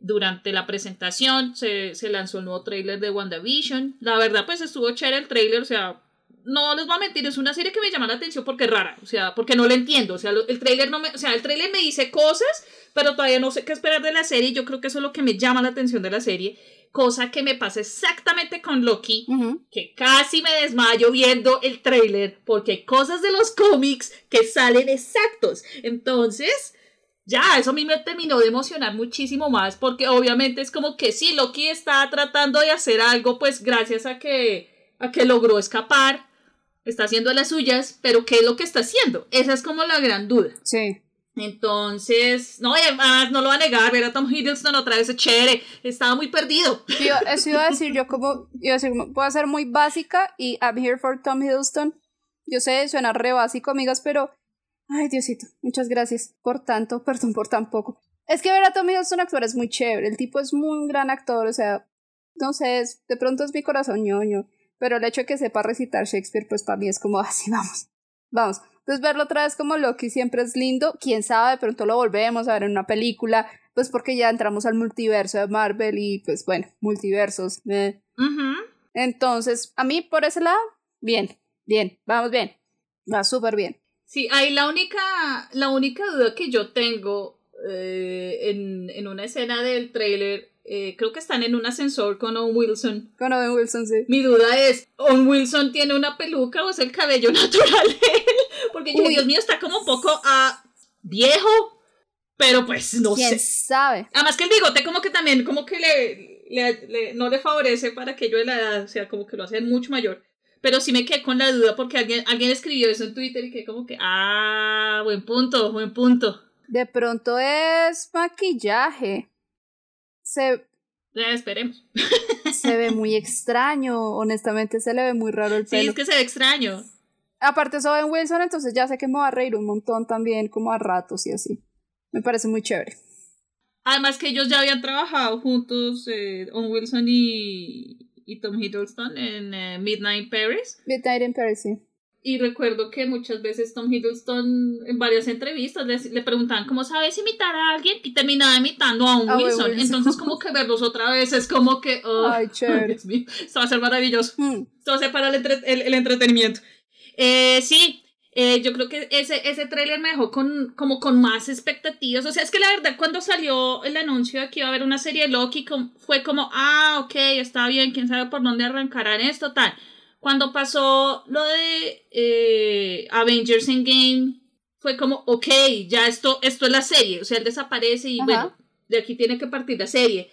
durante la presentación se, se lanzó el nuevo tráiler de WandaVision. La verdad pues estuvo chévere el tráiler, o sea, no les voy a mentir, es una serie que me llama la atención porque es rara, o sea, porque no la entiendo, o sea, el tráiler no me, o sea, el tráiler me dice cosas, pero todavía no sé qué esperar de la serie yo creo que eso es lo que me llama la atención de la serie, cosa que me pasa exactamente con Loki, que casi me desmayo viendo el tráiler porque hay cosas de los cómics que salen exactos. Entonces, ya, eso a mí me terminó de emocionar muchísimo más porque obviamente es como que sí, Loki está tratando de hacer algo pues gracias a que, a que logró escapar, está haciendo las suyas, pero ¿qué es lo que está haciendo? Esa es como la gran duda. Sí. Entonces, no, y además no lo va a negar, ver a Tom Hiddleston otra vez es chévere, estaba muy perdido. Yo, eso iba a decir yo como, iba a decir como, puedo ser muy básica y I'm here for Tom Hiddleston. Yo sé, suena re básico, amigas, pero, ay, Diosito, muchas gracias por tanto, perdón por tan poco. Es que ver a Tom Hiddleston actuar es muy chévere, el tipo es muy un gran actor, o sea, no sé, es- de pronto es mi corazón ñoño, pero el hecho de que sepa recitar Shakespeare, pues para mí es como así, vamos, vamos. Entonces verlo otra vez como Loki siempre es lindo, quién sabe, de pronto lo volvemos a ver en una película, pues porque ya entramos al multiverso de Marvel y pues bueno, multiversos. eh. Ujú. Entonces, a mí por ese lado, bien, bien, vamos bien, va súper bien. Sí, ahí la única, la única duda que yo tengo eh, en, en una escena del trailer eh, creo que están en un ascensor con Owen Wilson. Con Owen Wilson, sí. Mi duda es, ¿Owen Wilson tiene una peluca o es el cabello natural de él? Porque yo, Dios mío, está como un poco a viejo, pero pues no ¿Quién sé. sabe? Además que el bigote como que también como que le, le- le- no le favorece para aquello de la edad, o sea, como que lo hacen mucho mayor. Pero sí me quedé con la duda porque alguien, alguien escribió eso en Twitter y quedé como que, ah, buen punto, buen punto. De pronto es maquillaje. Se, Ya esperemos. se ve muy extraño, honestamente se le ve muy raro el Sí, pelo. es que se ve extraño. Aparte es Owen Wilson, entonces ya sé que me va a reír un montón también, como a ratos y así. Me parece muy chévere. Además que ellos ya habían trabajado juntos, eh, Owen Wilson y, y Tom Hiddleston en eh, Midnight Paris. Midnight in Paris, sí. Y recuerdo que muchas veces Tom Hiddleston en varias entrevistas le, le preguntaban cómo sabes imitar a alguien y terminaba imitando a Owen Wilson. Wilson. Entonces como que verlos otra vez es como que... oh, Ay, chévere. Esto va a ser maravilloso. Hmm. Esto va a ser para el, entre- el- el entretenimiento. Eh, sí, eh, yo creo que ese, ese tráiler me dejó con, como con más expectativas. O sea, es que la verdad cuando salió el anuncio de que iba a haber una serie de Loki, fue como, ah, ok, está bien, quién sabe por dónde arrancarán esto, tal. Cuando pasó lo de eh, Avengers Endgame, fue como, ok, ya esto, esto es la serie. O sea, él desaparece y Ajá. bueno, de aquí tiene que partir la serie.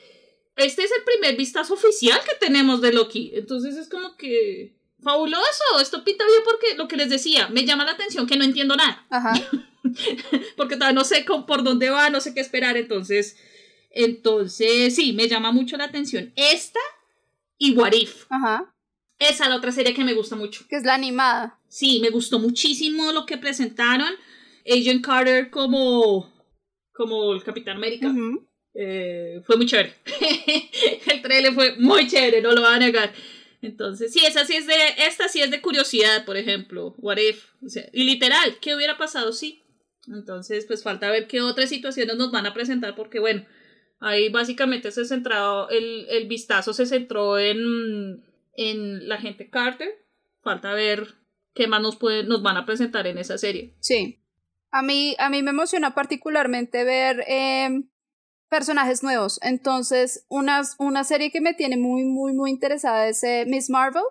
Este es el primer vistazo oficial que tenemos de Loki. Entonces es como que fabuloso. Esto pinta bien porque lo que les decía, me llama la atención que no entiendo nada. Ajá. Porque todavía no sé por dónde va, no sé qué esperar. Entonces, entonces sí, me llama mucho la atención. Esta y What If. Ajá. Esa es la otra serie que me gusta mucho. Que es la animada. Sí, me gustó muchísimo lo que presentaron. Agent Carter como, como el Capitán América. Eh, fue muy chévere. el trailer fue muy chévere, no lo voy a negar. Entonces, sí, esa sí es de, esta sí es de curiosidad, por ejemplo. What if? O sea, y literal, ¿qué hubiera pasado? Sí. Entonces, pues falta ver qué otras situaciones nos van a presentar, porque bueno, ahí básicamente se centrado, el, el vistazo se centró en, en la gente Carter. Falta ver qué más nos, puede, nos van a presentar en esa serie. Sí. A mí, a mí me emociona particularmente ver em, personajes nuevos. Entonces, una, una serie que me tiene muy, muy, muy interesada es eh, Miss Marvel.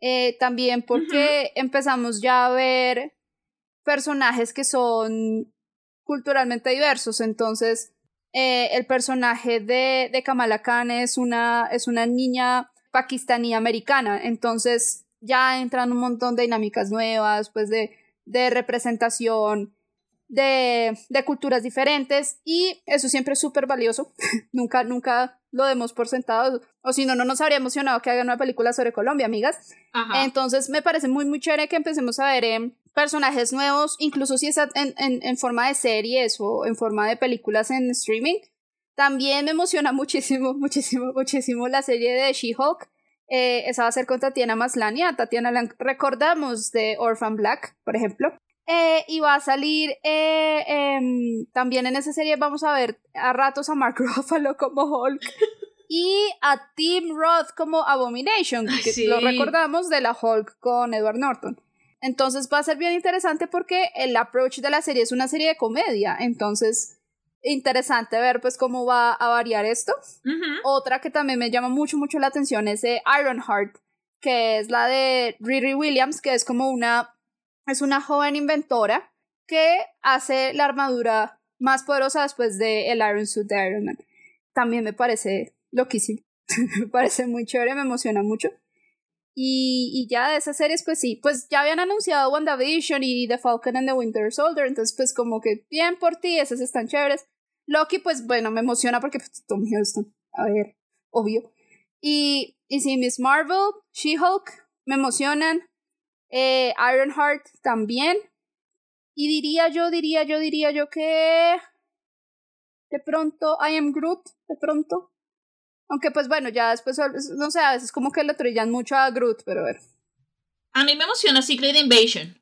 Eh, también porque empezamos ya a ver personajes que son culturalmente diversos. Entonces, eh, el personaje de, de Kamala Khan es una, es una niña pakistaní americana. Entonces, ya entran un montón de dinámicas nuevas, pues de, de representación de, de culturas diferentes y eso siempre es súper valioso. nunca, nunca lo demos por sentado. O si no, no nos habría emocionado que hagan una película sobre Colombia, amigas. Ajá. Entonces me parece muy, muy chévere que empecemos a ver eh, personajes nuevos, incluso si es en, en, en forma de series o en forma de películas en streaming. También me emociona muchísimo, muchísimo, muchísimo la serie de She-Hulk. Eh, esa va a ser con Tatiana Maslany. A Tatiana la recordamos de Orphan Black, por ejemplo. Eh, y va a salir eh, em, también en esa serie vamos a ver a ratos a Mark Ruffalo como Hulk y a Tim Roth como Abomination, que sí. lo recordamos de la Hulk con Edward Norton. Entonces va a ser bien interesante porque el approach de la serie es una serie de comedia, entonces interesante ver pues cómo va a variar esto. Otra que también me llama mucho, mucho la atención es de Ironheart, que es la de Riri Williams, que es como una, es una joven inventora que hace la armadura más poderosa después de el Iron Suit de Iron Man. También me parece loquísimo, me parece muy chévere, me emociona mucho. Y, ya de esas series, pues sí, pues ya habían anunciado WandaVision y The Falcon and the Winter Soldier, entonces pues como que bien por ti, esas están chéveres. Loki, pues bueno, me emociona porque pues, Tom Hiddleston, a ver, obvio. Y, y sí, Miss Marvel, She-Hulk, me emocionan. Eh, Ironheart también. Y diría yo, diría yo, diría yo que... De pronto, I Am Groot, de pronto. Aunque pues bueno, ya después, no sé, a veces como que le trillan mucho a Groot, pero a ver. A mí me emociona Secret Invasion.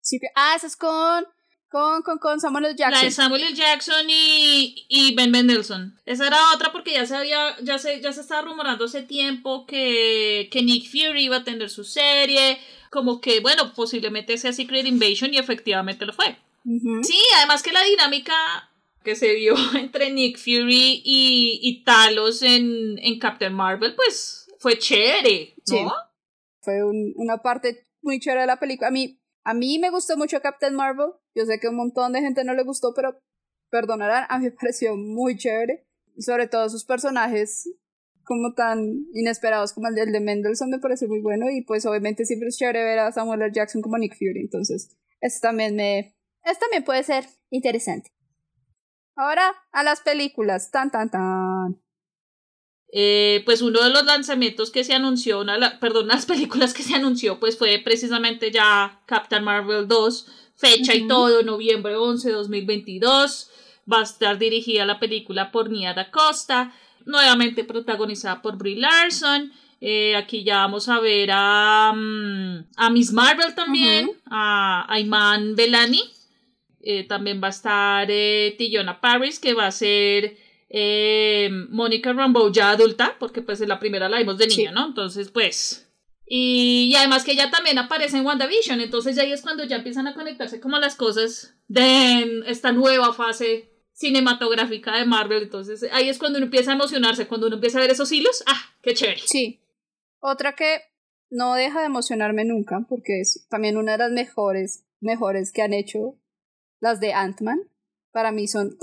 Sí ah, esa es con, con, con, con Samuel L. La Jackson. de Samuel L. Jackson y, y Ben Mendelsohn. Esa era otra porque ya se había, ya se, ya se estaba rumorando hace tiempo que, que Nick Fury iba a tener su serie. Como que, bueno, posiblemente sea Secret Invasion y efectivamente lo fue. Sí, además que la dinámica que se vio entre Nick Fury y, y Talos en, en Captain Marvel, pues fue chévere, ¿no? Fue una parte muy chévere de la película. A mí, a mí me gustó mucho Captain Marvel. Yo sé que un montón de gente no le gustó, pero perdonarán, a mí me pareció muy chévere. Sobre todo sus personajes como tan inesperados como el de, Mendelssohn me parece muy bueno y pues obviamente siempre es chévere ver a Samuel L. Jackson como Nick Fury, entonces esto también me... Esto también puede ser interesante. Ahora a las películas, tan tan tan. Eh, pues uno de los lanzamientos que se anunció, una, perdón, las películas que se anunció, pues fue precisamente ya Captain Marvel 2, fecha y todo, noviembre 11 de 2022. Va a estar dirigida la película por Nia Da Costa, nuevamente protagonizada por Brie Larson. Eh, aquí ya vamos a ver a, mm, a Miss Marvel también, a, Iman Belani. Eh, también va a estar eh, Tillona Paris, que va a ser eh, Mónica Rambeau ya adulta, porque pues en la primera la vimos de niña, ¿no? Entonces, pues... Y, además que ella también aparece en WandaVision, entonces ya ahí es cuando ya empiezan a conectarse como las cosas de esta nueva fase cinematográfica de Marvel, entonces ahí es cuando uno empieza a emocionarse, cuando uno empieza a ver esos hilos, ¡ah, qué chévere! Sí. Otra que no deja de emocionarme nunca, porque es también una de las mejores, mejores que han hecho las de Ant-Man. Para mí son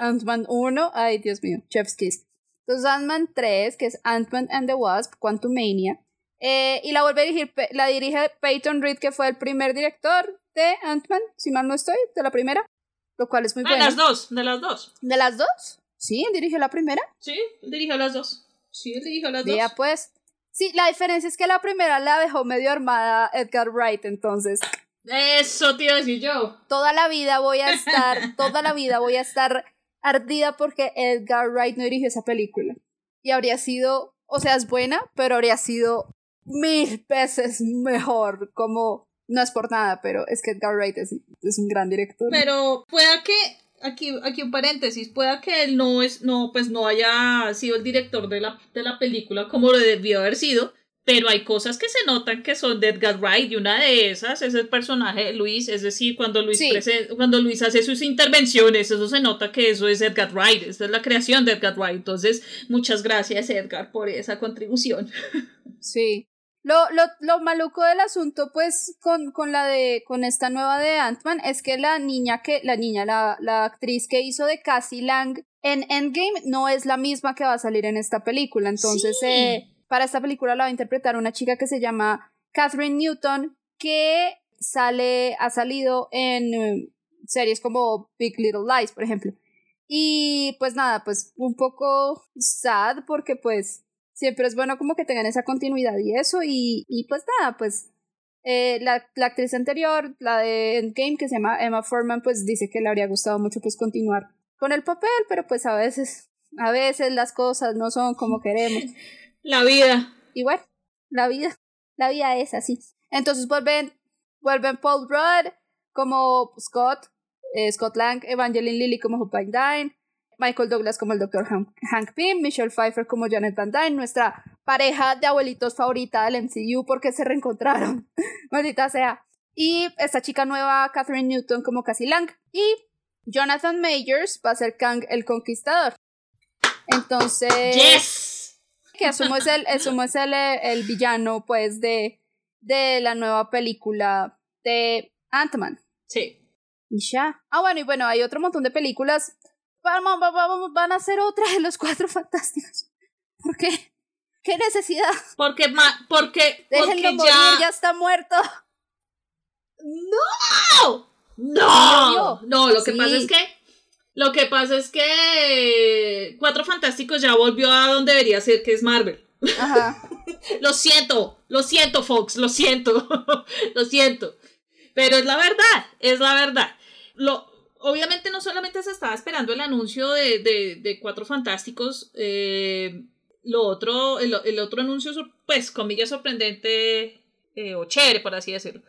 Ant-Man 1, ay Dios mío, Chef's Kiss. Entonces Ant-Man 3, que es Ant-Man and the Wasp, Quantumania. Eh, y la vuelve a dirigir, la dirige Peyton Reed, que fue el primer director de Ant-Man, si mal no estoy, de la primera. Lo cual es muy bueno. De las dos, de las dos. ¿De las dos? Sí, él dirigió la primera. Sí, dirigió las dos. Sí, él dirigió las dos. Ya pues. Sí, la diferencia es que la primera la dejó medio armada Edgar Wright, entonces. Eso te iba a decir yo. Toda la vida voy a estar, toda la vida voy a estar ardida porque Edgar Wright no dirigió esa película. Y habría sido, o sea, es buena, pero habría sido mil veces mejor. Como, no es por nada, pero es que Edgar Wright es, es un gran director. Pero pueda que, aquí, aquí un paréntesis, pueda que él no es, no, pues no haya sido el director de la, de la película como lo debió haber sido pero hay cosas que se notan que son de Edgar Wright y una de esas es el personaje de Luis, es decir, cuando Luis, cuando Luis hace sus intervenciones, eso se nota que eso es Edgar Wright, esa es la creación de Edgar Wright, entonces muchas gracias Edgar por esa contribución. Sí. Lo, lo, lo maluco del asunto, pues, con, con la de, con esta nueva de Ant-Man, es que la niña que, la niña, la, la actriz que hizo de Cassie Lang en Endgame no es la misma que va a salir en esta película, entonces, eh, para esta película la va a interpretar una chica que se llama Catherine Newton, que sale, ha salido en eh, series como Big Little Lies, por ejemplo. Y pues nada, pues un poco sad porque pues siempre es bueno como que tengan esa continuidad y eso. Y, y pues nada, pues eh, la, la, actriz anterior, la de Endgame, que se llama Emma Foreman, pues dice que le habría gustado mucho pues continuar con el papel, pero pues a veces, a veces las cosas no son como queremos. La vida. Igual, la vida. La vida es así. Entonces vuelven, vuelven Paul Rudd como Scott, eh, Scott Lang, Evangeline Lilly como Hope Van Dyne, Michael Douglas como el Dr. Hank, Pym, Michelle Pfeiffer como Janet Van Dyne, nuestra pareja de abuelitos favorita del MCU porque se reencontraron. Maldita sea. Y esta chica nueva, Catherine Newton como Cassie Lang. Y Jonathan Majors va a ser Kang el Conquistador. Entonces. Yes que asumo es el, asumo es el, el villano, pues, de, de la nueva película de Ant-Man. Sí. Y ya. Ah, bueno, y bueno, hay otro montón de películas. Van, van, van a ser otra de los cuatro fantásticos. ¿Por qué? ¿Qué necesidad? Porque, ma, porque, Déjenlo porque morir, ya... ya está muerto. ¡No! No, no, lo que pasa es que lo que pasa es que Cuatro Fantásticos ya volvió a donde debería ser, que es Marvel. Ajá. lo siento, lo siento, Fox, lo siento, lo siento. Pero es la verdad, es la verdad. Lo, obviamente no solamente se estaba esperando el anuncio de, de, Cuatro Fantásticos, eh, lo otro, el, otro anuncio, pues, comillas sorprendente eh, o chévere, por así decirlo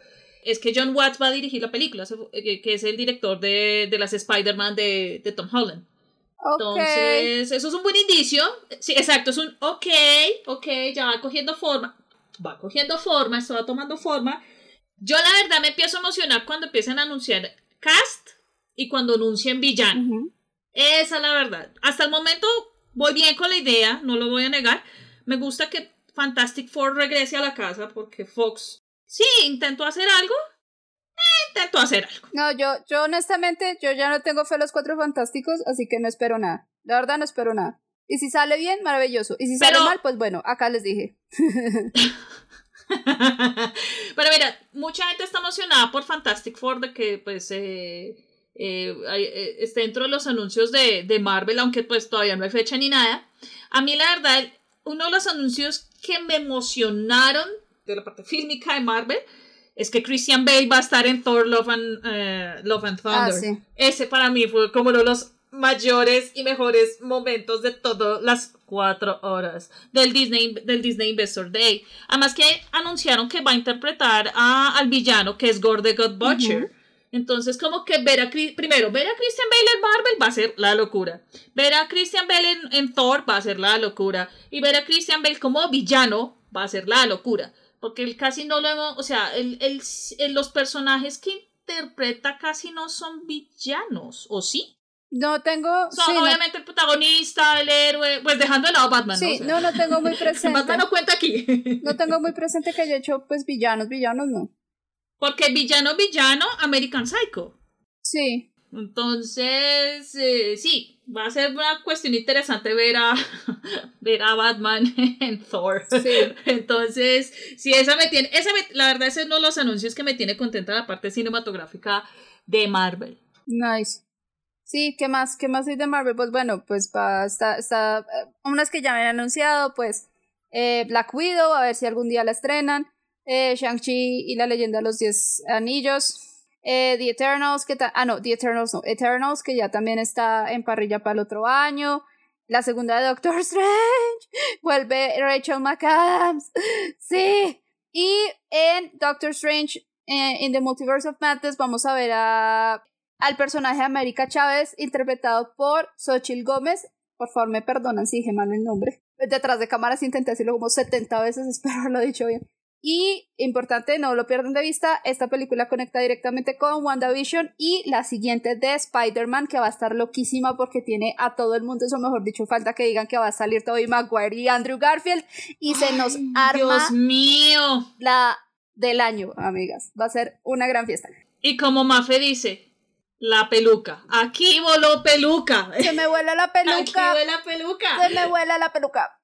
es que John Watts va a dirigir la película, que es el director de, de las Spider-Man de, de, Tom Holland. Entonces, eso es un buen indicio. Sí, exacto, es un ok, ok, ya va cogiendo forma. Va cogiendo forma, esto va tomando forma. Yo la verdad me empiezo a emocionar cuando empiezan a anunciar cast y cuando anuncien villano. Esa es la verdad. Hasta el momento voy bien con la idea, no lo voy a negar. Me gusta que Fantastic Four regrese a la casa porque Fox sí intentó hacer algo. Eh, intentó hacer algo. No, yo, yo honestamente, yo ya no tengo fe a los cuatro fantásticos, así que no espero nada. La verdad no espero nada. Y si sale bien, maravilloso. Y si sale mal, pues bueno, acá les dije. Pero mira, mucha gente está emocionada por Fantastic Four de que pues eh, eh, eh, esté dentro de los anuncios de, de, Marvel, aunque pues todavía no hay fecha ni nada. A mí la verdad, uno de los anuncios que me emocionaron de la parte fílmica de Marvel es que Christian Bale va a estar en Thor Love and, Love and ah, Thunder. Ese para mí fue como uno de los mayores y mejores momentos de todas las cuatro horas del Disney, del Disney Investor Day. Además que anunciaron que va a interpretar a, al villano que es Gore the God Butcher. Entonces, como que ver a primero, ver a Christian Bale en Marvel va a ser la locura. Ver a Christian Bale en, Thor va a ser la locura. Y ver a Christian Bale como villano va a ser la locura. Porque él casi no lo hemos, o sea, el, los personajes que interpreta casi no son villanos, ¿o sí? No tengo. Son obviamente el protagonista, el héroe, pues dejando de lado Batman. Sí, no, no, tengo muy presente. Batman no cuenta aquí. no tengo muy presente que haya hecho, pues, villanos, villanos no. Porque villano, villano, American Psycho. Sí. Entonces, eh, sí, va a ser una cuestión interesante ver a, ver a Batman en Thor. Sí. Entonces, sí, esa me tiene, esa la verdad, ese es uno de los anuncios que me tiene contenta la parte cinematográfica de Marvel. Nice. Sí, ¿qué más? ¿Qué más hay de Marvel? Pues bueno, pues está, está eh, unas que ya me han anunciado, pues eh, Black Widow, a ver si algún día la estrenan, eh, Shang-Chi y la leyenda de los Diez Anillos, eh, The Eternals, que ah no, The Eternals no, Eternals, que ya también está en parrilla para el otro año, la segunda de Doctor Strange, vuelve Rachel McAdams, sí, y en Doctor Strange, en The Multiverse of Madness, vamos a ver a al personaje de América Chávez, interpretado por Xochil Gómez. Por favor, me perdonan si dije mal el nombre. Detrás de cámaras intenté decirlo como 70 veces, espero haberlo dicho bien. Y, importante, no lo pierdan de vista, esta película conecta directamente con WandaVision y la siguiente de Spider-Man, que va a estar loquísima porque tiene a todo el mundo, eso mejor dicho, falta que digan que va a salir Tobey Maguire y Andrew Garfield y se nos arma Dios mío. la del año, amigas. Va a ser una gran fiesta. Y como Mafe dice, la peluca. Aquí voló peluca. Se me vuela la peluca. Aquí vuela peluca. Se me vuela la peluca.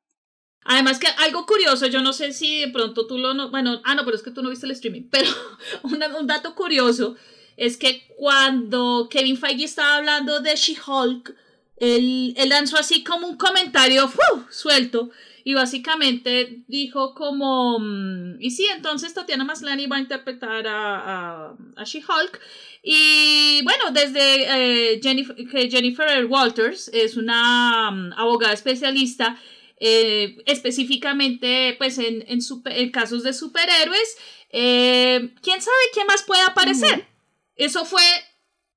Además que algo curioso, yo no sé si de pronto tú lo... No, bueno, ah, no, pero es que tú no viste el streaming. Pero un dato curioso es que cuando Kevin Feige estaba hablando de She-Hulk, él, lanzó así como un comentario suelto y básicamente dijo como, mm, y sí, entonces Tatiana Maslany va a interpretar a, She-Hulk. Y bueno, desde eh, Jennifer, Jennifer Walters es una mm, abogada especialista, eh, específicamente pues en, en, casos de superhéroes, eh, ¿quién sabe quién más puede aparecer? Eso fue,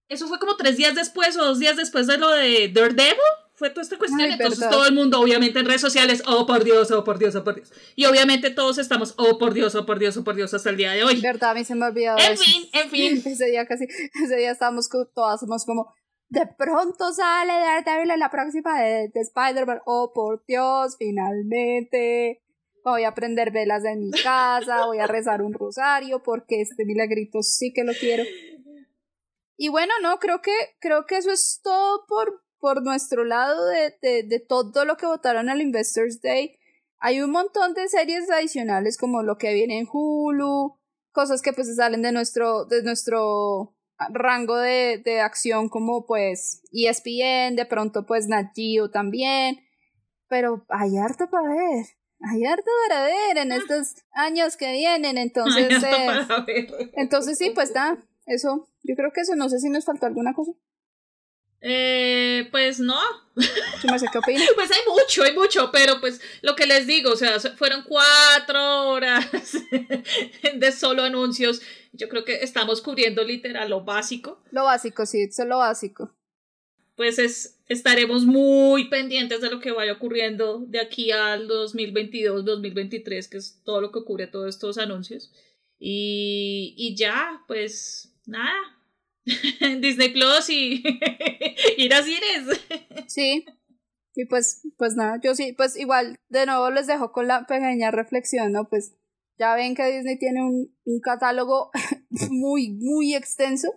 eso fue como tres días después o dos días después de lo de Daredevil fue toda esta cuestión. Entonces todo el mundo, obviamente en redes sociales, oh por Dios, oh por Dios, oh por Dios. Y obviamente todos estamos, oh por Dios, oh por Dios, oh por Dios, hasta el día de hoy. Verdad, a mí se me. En fin, en fin. ese día casi, ese día estábamos todas, somos como, de pronto sale Daredevil en la próxima de, de Spider-Man, oh por Dios, finalmente. Voy a prender velas en mi casa, voy a rezar un rosario porque este milagrito sí que lo quiero. Y bueno, no, creo que, creo que eso es todo por, por nuestro lado de, de, todo lo que votaron al Investors Day, hay un montón de series adicionales como lo que viene en Hulu, cosas que pues salen de nuestro, de nuestro rango de, de acción como pues ESPN, de pronto pues Nat también, pero hay harto para ver. Hay harto para ver en estos años que vienen, entonces... Eh, entonces sí, pues está, eso, yo creo que eso, no sé si nos faltó alguna cosa. Eh, pues no. ¿Qué opinas? Pues hay mucho, hay mucho, pero pues lo que les digo, o sea, fueron cuatro horas de solo anuncios. Yo creo que estamos cubriendo literal lo básico. Lo básico, sí, eso es lo básico. Pues es, estaremos muy pendientes de lo que vaya ocurriendo de aquí al 2022, 2023, que es todo lo que ocurre todos estos anuncios. Y, y ya, pues nada, Disney Plus y ir a cines. Sí. Y pues, pues nada, yo sí, pues igual, de nuevo les dejo con la pequeña reflexión, ¿no? Pues ya ven que Disney tiene un, un catálogo muy, muy extenso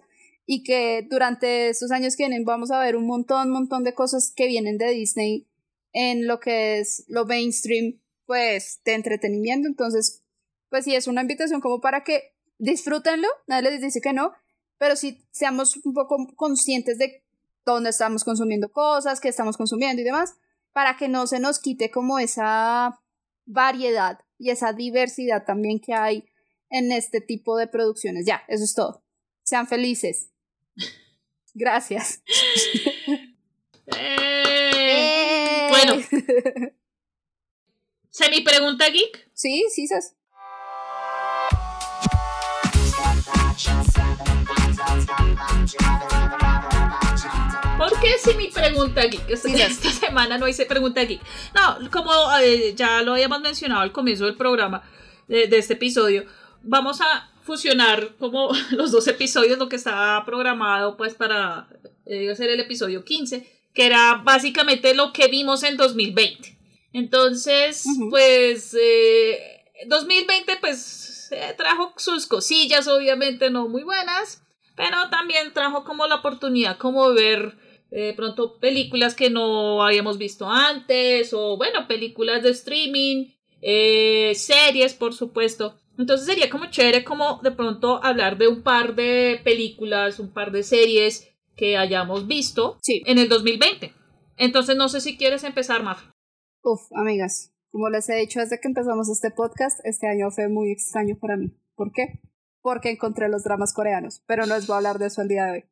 y que durante estos años que vienen vamos a ver un montón, montón de cosas que vienen de Disney en lo que es lo mainstream, pues, de entretenimiento. Entonces, pues sí, es una invitación como para que disfrútenlo, nadie les dice que no, pero sí seamos un poco conscientes de dónde estamos consumiendo cosas, qué estamos consumiendo y demás, para que no se nos quite como esa variedad y esa diversidad también que hay en este tipo de producciones. Ya, eso es todo. Sean felices. Gracias. Eh, bueno. ¿Semi pregunta geek? Sí, sí, sas. ¿Por qué si mi pregunta geek? Esta, semana no hice pregunta geek. No, como eh, ya lo habíamos mencionado al comienzo del programa, de, de, este episodio, vamos a fusionar como los dos episodios, lo que estaba programado pues para eh, hacer el episodio 15, que era básicamente lo que vimos en 2020. Entonces, uh -huh. pues, eh, 2020 pues eh, trajo sus cosillas, obviamente no muy buenas, pero también trajo como la oportunidad como ver de eh, pronto películas que no habíamos visto antes o bueno, películas de streaming, eh, series por supuesto. Entonces sería como chévere como de pronto hablar de un par de películas, un par de series que hayamos visto sí. en el 2020. Entonces no sé si quieres empezar, Maf. Uf, amigas, como les he dicho desde que empezamos este podcast, este año fue muy extraño para mí. ¿Por qué? Porque encontré los dramas coreanos, pero no les voy a hablar de eso el día de hoy.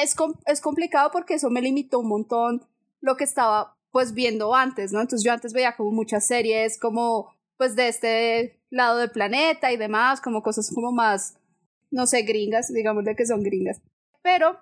Es, es complicado porque eso me limitó un montón lo que estaba pues viendo antes, ¿no? Entonces yo antes veía como muchas series como pues de este lado del planeta y demás, como cosas como más, no sé, gringas, digamos de que son gringas. Pero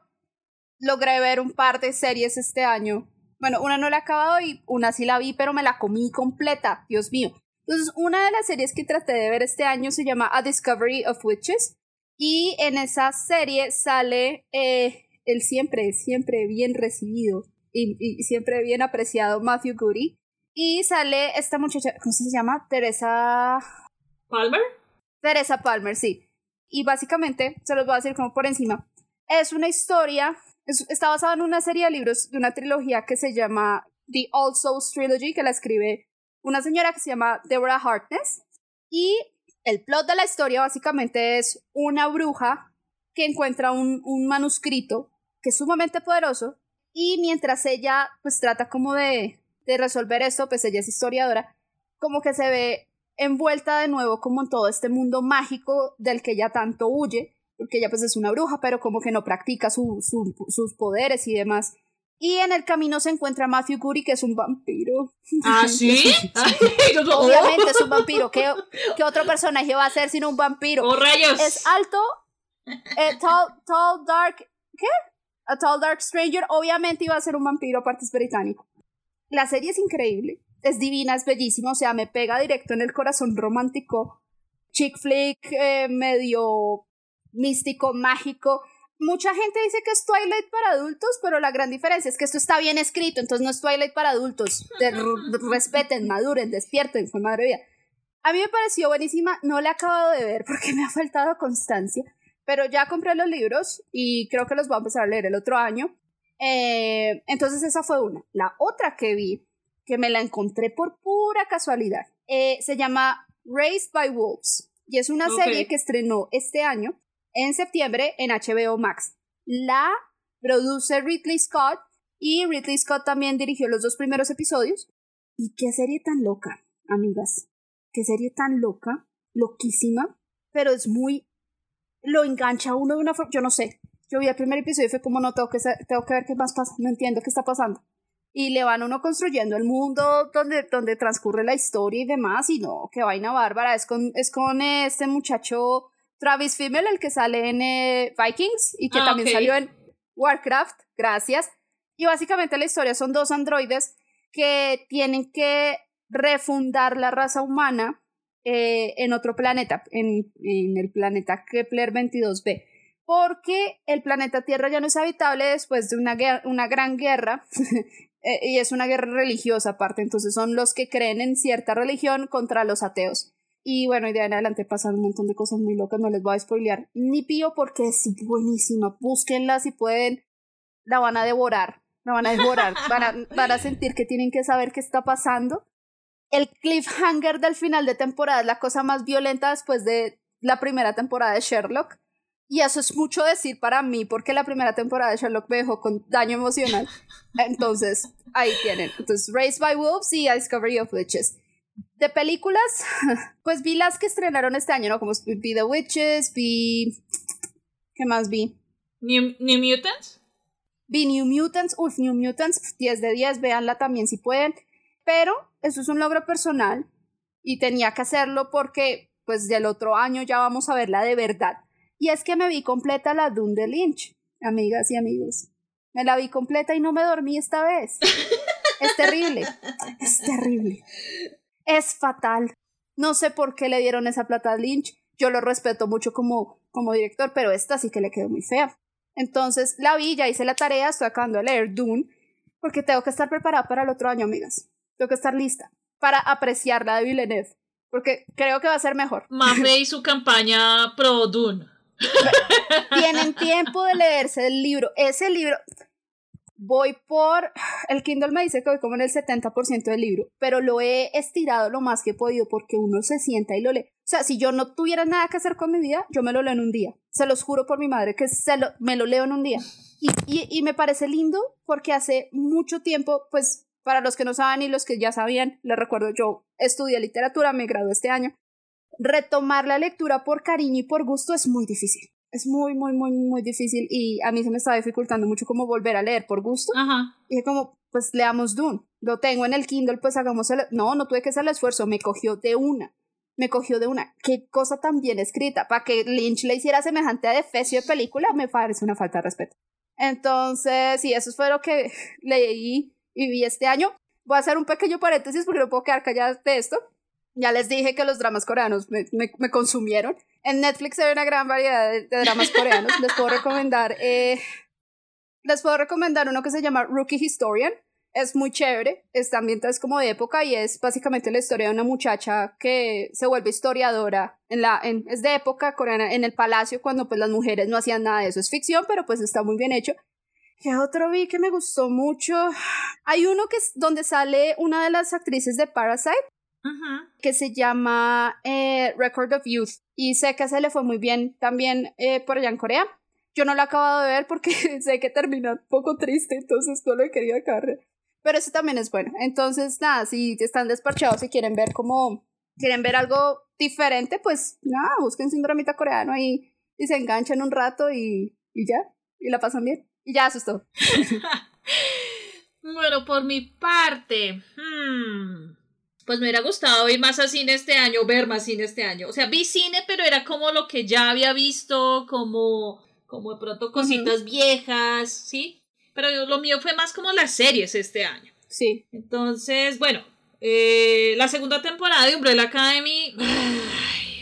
logré ver un par de series este año. Bueno, una no la he acabado y una sí la vi, pero me la comí completa, Dios mío. Entonces, una de las series que traté de ver este año se llama A Discovery of Witches. Y en esa serie sale eh, el siempre, siempre bien recibido y, y, siempre bien apreciado Matthew Goody. Y sale esta muchacha, ¿cómo se llama? Teresa... ¿Palmer? Teresa Palmer, sí. Y básicamente, se los voy a decir como por encima, es una historia, es, está basada en una serie de libros de una trilogía que se llama The All Souls Trilogy, que la escribe una señora que se llama Deborah Harkness. Y el plot de la historia básicamente es una bruja que encuentra un, un manuscrito que es sumamente poderoso y mientras ella pues trata como de, de resolver esto, pues ella es historiadora, como que se ve envuelta de nuevo como en todo este mundo mágico del que ella tanto huye, porque ella pues es una bruja, pero como que no practica su, su, sus poderes y demás. Y en el camino se encuentra Matthew Curry, que es un vampiro. ¿Ah, sí? Obviamente es un vampiro. ¿Qué, ¿Qué, otro personaje va a ser sino un vampiro? ¡Oh, rayos! Es alto, eh, tall, tall, dark... ¿Qué? A Tall Dark Stranger. Obviamente iba a ser un vampiro, aparte es británico. La serie es increíble. Es divina, es bellísima. O sea, me pega directo en el corazón romántico. Chick flick, eh, medio místico, mágico mucha gente dice que es Twilight para adultos, pero la gran diferencia es que esto está bien escrito, entonces no es Twilight para adultos. De respeten, maduren, despierten, fue madre mía. A mí me pareció buenísima, no la he acabado de ver porque me ha faltado constancia, pero ya compré los libros y creo que los voy a empezar a leer el otro año. Eh, entonces esa fue una. La otra que vi, que me la encontré por pura casualidad, eh, se llama Raised by Wolves y es una okay. serie que estrenó este año en septiembre en HBO Max. La produce Ridley Scott y Ridley Scott también dirigió los dos primeros episodios. Y qué serie tan loca, amigas. Qué serie tan loca, loquísima, pero es muy... Lo engancha uno de una forma... Yo no sé. Yo vi el primer episodio y fue como no tengo que, tengo que ver qué más pasa, no entiendo qué está pasando. Y le van uno construyendo el mundo donde, donde transcurre la historia y demás, y no, qué vaina bárbara. Es con, es con este muchacho Travis Fimmel, el que sale en eh, Vikings y que ah, también okay. salió en Warcraft, gracias. Y básicamente la historia son dos androides que tienen que refundar la raza humana eh, en otro planeta, en, en, el planeta Kepler 22b. porque el planeta Tierra ya no es habitable después de una, una gran guerra. Eh, y es una guerra religiosa aparte, entonces son los que creen en cierta religión contra los ateos. Y bueno, y de ahí en adelante pasan un montón de cosas muy locas, no les voy a spoilear ni pío porque es buenísima. Búsquenla si pueden, la van a devorar, la van a devorar, van a, van a sentir que tienen que saber qué está pasando. El cliffhanger del final de temporada es la cosa más violenta después de la primera temporada de Sherlock. Y eso es mucho decir para mí, porque la primera temporada de Sherlock me dejó con daño emocional. Entonces, ahí tienen. Entonces, Raised by Wolves y A Discovery of Witches. De películas, pues vi las que estrenaron este año, ¿no? Como vi The Witches, vi... ¿Qué más vi? New, New Mutants. Vi New Mutants, uff, New Mutants, 10 de 10, véanla también si pueden. Pero eso es un logro personal y tenía que hacerlo porque pues del otro año ya vamos a verla de verdad. Y es que me vi completa la Dune de Lynch, amigas y amigos. Me la vi completa y no me dormí esta vez. Es terrible. Es terrible. Es fatal. No sé por qué le dieron esa plata a Lynch. Yo lo respeto mucho como, como director, pero esta sí que le quedó muy fea. Entonces la vi, ya hice la tarea, estoy acabando de leer Dune, porque tengo que estar preparada para el otro año, amigas. Tengo que estar lista para apreciar la de Villeneuve, porque creo que va a ser mejor. Mafe y su campaña pro Dune. Tienen tiempo de leerse el libro. Ese libro, voy por, el Kindle me dice que voy como en el 70% del libro, pero lo he estirado lo más que he podido porque uno se sienta y lo lee. O sea, si yo no tuviera nada que hacer con mi vida, yo me lo leo en un día. Se los juro por mi madre que se lo, me lo leo en un día. Y, y, y me parece lindo porque hace mucho tiempo, pues para los que no saben y los que ya sabían, les recuerdo, yo estudié literatura, me gradué este año retomar la lectura por cariño y por gusto es muy difícil. Es muy, muy, muy, muy difícil y a mí se me está dificultando mucho como volver a leer por gusto. Ajá. Y es como, pues leamos Dune. Lo tengo en el Kindle, pues hagamos el... No, no tuve que hacer el esfuerzo, me cogió de una. Me cogió de una. Qué cosa tan bien escrita. Para que Lynch le hiciera semejante a defecio de película, me parece una falta de respeto. Entonces, sí, eso fue lo que leí y vi este año. Voy a hacer un pequeño paréntesis porque no puedo quedar callada de esto. Ya les dije que los dramas coreanos me, me, consumieron. En Netflix hay una gran variedad de, dramas coreanos. les puedo recomendar. Eh, les puedo recomendar uno que se llama Rookie Historian. Es muy chévere. Es también es como de época y es básicamente la historia de una muchacha que se vuelve historiadora. En la, en, es de época coreana, en el palacio, cuando pues las mujeres no hacían nada de eso. Es ficción, pero pues está muy bien hecho. ¿Qué otro vi que me gustó mucho? Hay uno que es donde sale una de las actrices de Parasite que se llama eh, Record of Youth. Y sé que se le fue muy bien también eh, por allá en Corea. Yo no lo he acabado de ver porque sé que terminó un poco triste, entonces no lo he querido acabar. Pero ese también es bueno. Entonces, nada, si están despachados y quieren ver como, quieren ver algo diferente, pues nada, busquen un dramita coreano y, y se enganchan un rato y, y ya, y la pasan bien. Y ya, eso es todo. bueno, por mi parte, hmm, pues me hubiera gustado ir más a cine este año, ver más cine este año. O sea, vi cine, pero era como lo que ya había visto, como, como de pronto cositas viejas, ¿sí? Pero lo mío fue más como las series este año. Sí. Entonces, bueno, eh, la segunda temporada de Umbrella Academy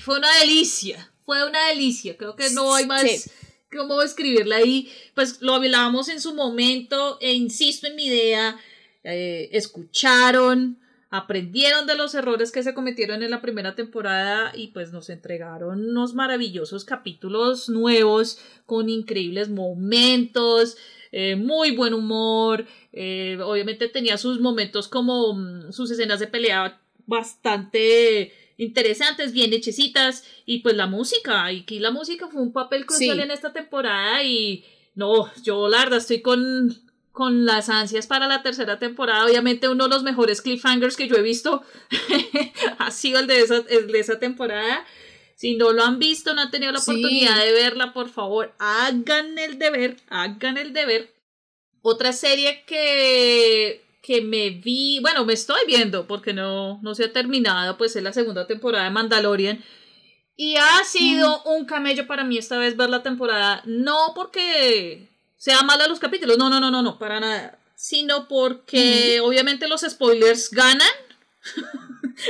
fue una delicia. Fue una delicia. Creo que no hay más. cómo escribirla ahí. Pues lo hablábamos en su momento e insisto en mi idea. Eh, escucharon, aprendieron de los errores que se cometieron en la primera temporada y pues nos entregaron unos maravillosos capítulos nuevos con increíbles momentos, eh, muy buen humor, eh, obviamente tenía sus momentos como mm, sus escenas de pelea bastante interesantes, bien hechecitas y pues la música, y aquí la música fue un papel crucial en esta temporada y no, yo la verdad estoy con con las ansias para la tercera temporada. Obviamente uno de los mejores cliffhangers que yo he visto ha sido el de esa, de esa temporada. Si no lo han visto, no han tenido la oportunidad de verla, por favor, hagan el deber, hagan el deber. Otra serie que, que me vi, bueno, me estoy viendo porque no, no se ha terminado, pues es la segunda temporada de Mandalorian. Y ha sido mm. un camello para mí esta vez ver la temporada, no porque sea mala los capítulos. No, no, no, no, no, para nada. Sino porque obviamente los spoilers ganan.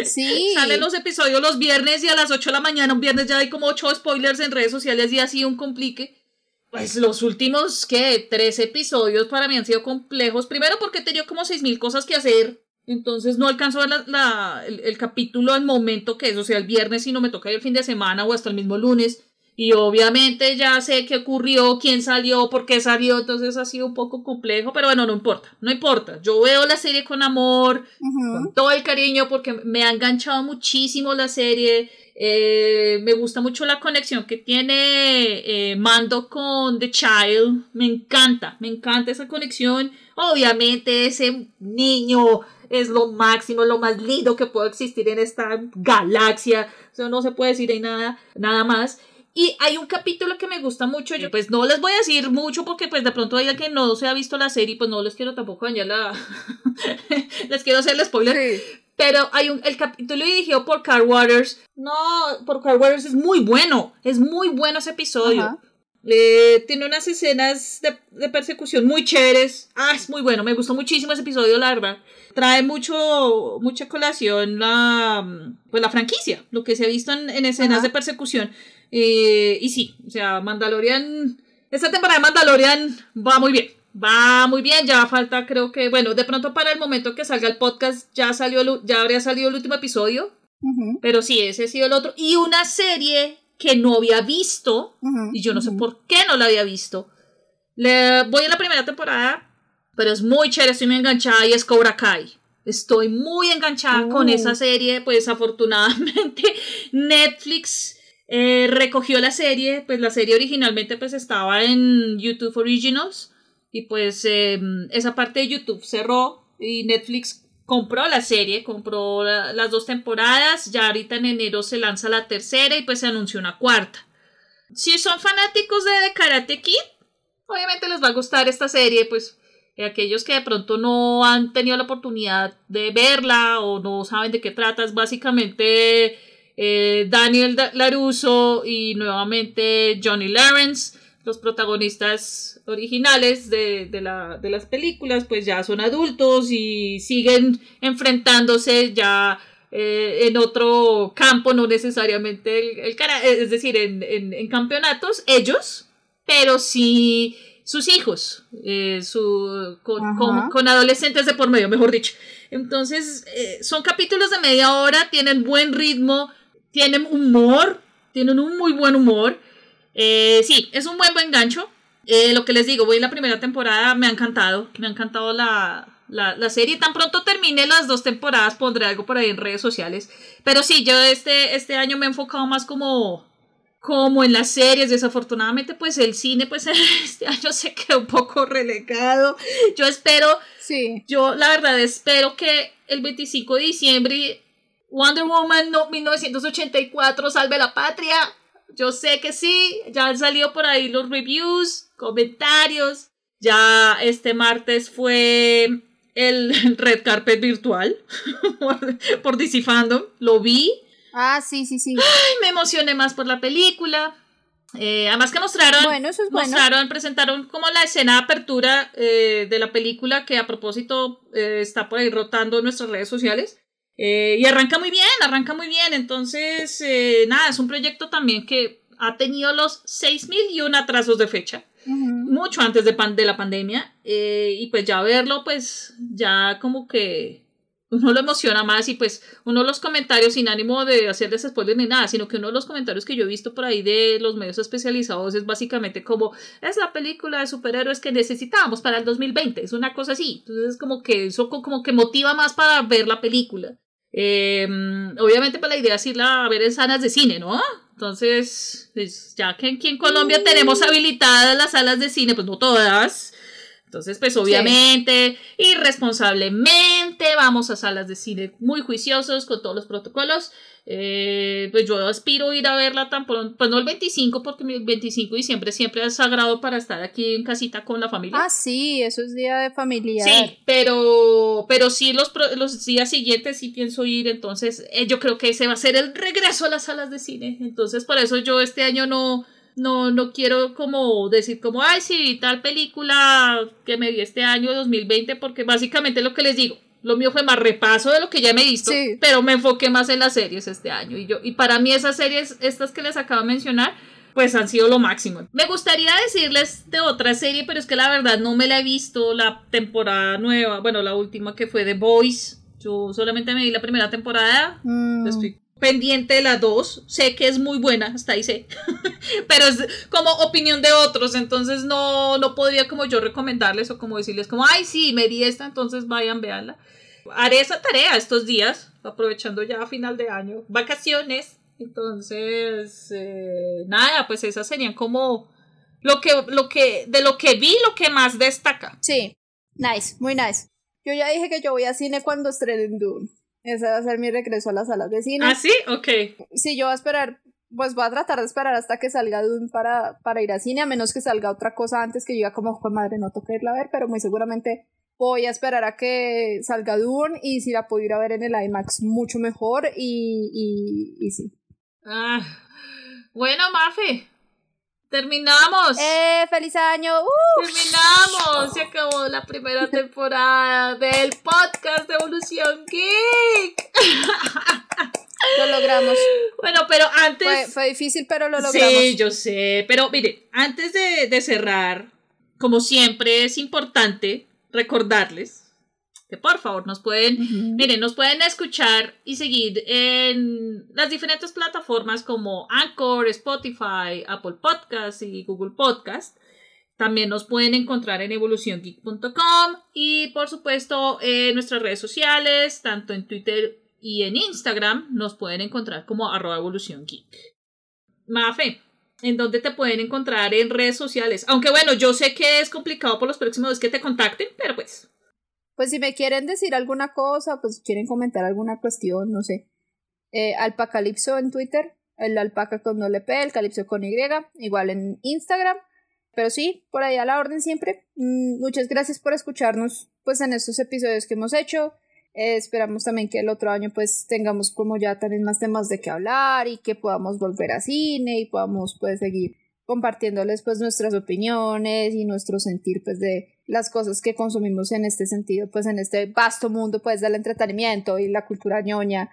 Sí. Salen los episodios los viernes y a las 8 de la mañana, un viernes ya hay como 8 spoilers en redes sociales y así un complique. Pues los últimos, ¿qué? Tres episodios para mí han sido complejos. Primero porque he tenido como seis mil cosas que hacer. Entonces no alcanzo a ver la, el, el, capítulo al momento que es, o sea, el viernes si no me toca ir el fin de semana o hasta el mismo lunes. Y obviamente ya sé qué ocurrió, quién salió, por qué salió, entonces ha sido un poco complejo, pero bueno, no importa, no importa. Yo veo la serie con amor, con todo el cariño, porque me ha enganchado muchísimo la serie. Eh, me gusta mucho la conexión que tiene eh, Mando con The Child. Me encanta, me encanta esa conexión. Obviamente ese niño es lo máximo, lo más lindo que puede existir en esta galaxia. O sea, no se puede decir nada, nada más. Y hay un capítulo que me gusta mucho, yo pues no les voy a decir mucho porque pues de pronto hay alguien que no se ha visto la serie, pues no les quiero tampoco dañar la... les quiero hacer el spoiler. Sí. Pero hay un, el capítulo dirigido por Carl Waters. No, por Carl Waters es muy bueno. Es muy bueno ese episodio. Eh, tiene unas escenas de, de, persecución muy chéveres. Ah, es muy bueno. Me gustó muchísimo ese episodio, la verdad. Trae mucho, mucha colación la, pues, la franquicia, lo que se ha visto en, en escenas Ajá. de persecución. Eh, y sí, o sea, Mandalorian. Esta temporada de Mandalorian va muy bien. Va muy bien, ya falta, creo que, bueno, de pronto para el momento que salga el podcast ya salió, ya habría salido el último episodio. Uh -huh. Pero sí, ese ha sido el otro. Y una serie que no había visto, uh -huh. y yo no sé uh -huh. por qué no la había visto. Le, voy a la primera temporada, pero es muy chévere, estoy muy enganchada y es Cobra Kai. Estoy muy enganchada con esa serie, pues afortunadamente Netflix eh, recogió la serie, pues la serie originalmente pues estaba en YouTube Originals y pues eh, esa parte de YouTube cerró y Netflix compró la serie, compró la, las dos temporadas, ya ahorita en enero se lanza la tercera y pues se anunció una cuarta. Si son fanáticos de The Karate Kid, obviamente les va a gustar esta serie, pues aquellos que de pronto no han tenido la oportunidad de verla o no saben de qué trata, es básicamente eh, Daniel Laruso y nuevamente Johnny Lawrence, los protagonistas originales de, de, la, de, las películas, pues ya son adultos y siguen enfrentándose ya eh, en otro campo, no necesariamente el, el es decir, en, en, en, campeonatos, ellos, pero sí sus hijos, eh, su, con, con, con, adolescentes de por medio, mejor dicho. Entonces, eh, son capítulos de media hora, tienen buen ritmo, tienen humor, tienen un muy buen humor. Eh, sí, es un buen buen gancho. Eh, lo que les digo, voy en la primera temporada, me ha encantado, me ha encantado la, la, la, serie. Tan pronto termine las dos temporadas, pondré algo por ahí en redes sociales. Pero sí, yo este, este año me he enfocado más como, como en las series. Desafortunadamente, pues el cine, pues este año se quedó un poco relegado. Yo espero, sí. yo la verdad espero que el 25 de diciembre Wonder Woman no, 1984 salve la patria. Yo sé que sí, ya han salido por ahí los reviews, comentarios. Ya este martes fue el red carpet virtual por DC Fandom, lo vi. Ah, sí, sí, sí. Ay, me emocioné más por la película. Eh, además que mostraron, bueno, eso es bueno. mostraron, presentaron como la escena de apertura eh, de la película que a propósito eh, está por ahí rotando en nuestras redes sociales. Eh, y arranca muy bien, arranca muy bien. Entonces, eh, nada, es un proyecto también que ha tenido los 6.001 atrasos de fecha. Uh -huh. Mucho antes de, pan de la pandemia. Eh, y pues ya verlo, pues ya como que uno lo emociona más. Y pues uno de los comentarios, sin ánimo de hacerles spoilers ni nada, sino que uno de los comentarios que yo he visto por ahí de los medios especializados es básicamente como: es la película de superhéroes que necesitábamos para el 2020. Es una cosa así. Entonces, es como que eso como que motiva más para ver la película. Eh, obviamente, para pues, la idea es irla a ver en salas de cine, ¿no? Entonces, pues, ya que aquí en Colombia tenemos habilitadas las salas de cine, pues no todas. Entonces, pues obviamente, sí. irresponsablemente, vamos a salas de cine muy juiciosos con todos los protocolos. Eh, pues yo aspiro a ir a verla tan pronto, pues no el 25, porque el 25 de diciembre siempre es sagrado para estar aquí en casita con la familia. Ah, sí, eso es día de familia. Sí, pero, pero sí los, los días siguientes sí pienso ir, entonces eh, yo creo que ese va a ser el regreso a las salas de cine. Entonces por eso yo este año no, no, no quiero como decir como, ay, sí, tal película que me di este año 2020, porque básicamente lo que les digo, lo mío fue más repaso de lo que ya me he visto, sí. pero me enfoqué más en las series este año. Y, yo, y para mí esas series, estas que les acabo de mencionar, pues han sido lo máximo. Me gustaría decirles de otra serie, pero es que la verdad no me la he visto la temporada nueva, bueno, la última que fue The Boys. Yo solamente me vi la primera temporada, Mm. estoy pendiente de la dos, sé que es muy buena, hasta ahí sé, pero es como opinión de otros, entonces no, no podría como yo recomendarles o como decirles como, ay, sí, me vi esta, entonces vayan, véanla. Haré esa tarea estos días, aprovechando ya a final de año, vacaciones, entonces, eh, nada, pues esas serían como lo que, lo que, de lo que vi, lo que más destaca. Sí, nice, muy nice. Yo ya dije que yo voy a cine cuando estrenen Dune. Ese va a ser mi regreso a las salas de cine. ¿Ah, sí? Ok. Sí, yo voy a esperar, pues voy a tratar de esperar hasta que salga Dune para, para ir a cine, a menos que salga otra cosa antes que yo diga como, "Jue madre, no toque irla a ver, pero muy seguramente voy a esperar a que salga Dune y si la puedo ir a ver en el IMAX mucho mejor y, y, y sí. Ah, bueno, Mafe, terminamos. ¡Eh, feliz año! ¡Uh! Terminamos, se acabó la primera temporada del podcast de Evolución Geek. Lo logramos. Bueno, pero antes... Fue, fue difícil, pero lo logramos. Sí, yo sé, pero mire, antes de, de cerrar, como siempre es importante recordarles que por favor nos pueden, Ujú. miren, nos pueden escuchar y seguir en las diferentes plataformas como Anchor, Spotify, Apple Podcasts y Google Podcast. También nos pueden encontrar en evoluciongeek.com y por supuesto en nuestras redes sociales, tanto en Twitter y en Instagram, nos pueden encontrar como arroba evoluciongeek. Mafe, ¿en dónde te pueden encontrar en redes sociales? Aunque bueno, yo sé que es complicado por los próximos que te contacten, pero pues... Pues si me quieren decir alguna cosa, pues quieren comentar alguna cuestión, no sé. Eh, Alpacalipso en Twitter, el alpaca con doble P, el calipso con Y, igual en Instagram. Pero sí, por ahí a la orden siempre. Mm, muchas gracias por escucharnos pues en estos episodios que hemos hecho. Eh, esperamos también que el otro año pues tengamos como ya también más temas de qué hablar y que podamos volver a cine y podamos pues seguir compartiéndoles pues nuestras opiniones y nuestro sentir pues de las cosas que consumimos en este sentido pues en este vasto mundo pues del entretenimiento y la cultura ñoña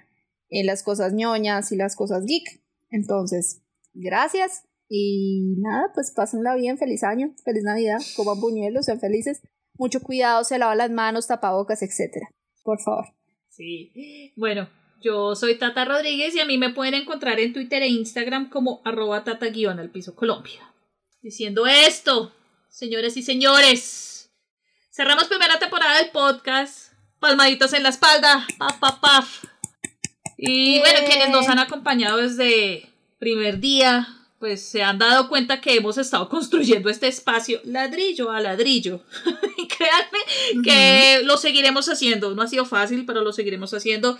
y las cosas ñoñas y las cosas geek entonces gracias y nada pues pásenla bien feliz año feliz navidad coman buñuelos sean felices mucho cuidado se lavan las manos tapabocas etcétera por favor Sí. Bueno, yo soy Tata Rodríguez y a mí me pueden encontrar en Twitter e Instagram como arroba tata guion al piso Colombia. Diciendo esto, señores y señores, cerramos primera temporada del podcast. Palmaditos en la espalda. Paf, paf, paf. Y bueno, quienes nos han acompañado desde primer día, pues se han dado cuenta que hemos estado construyendo este espacio ladrillo a ladrillo. y créanme que lo seguiremos haciendo. No ha sido fácil, pero lo seguiremos haciendo.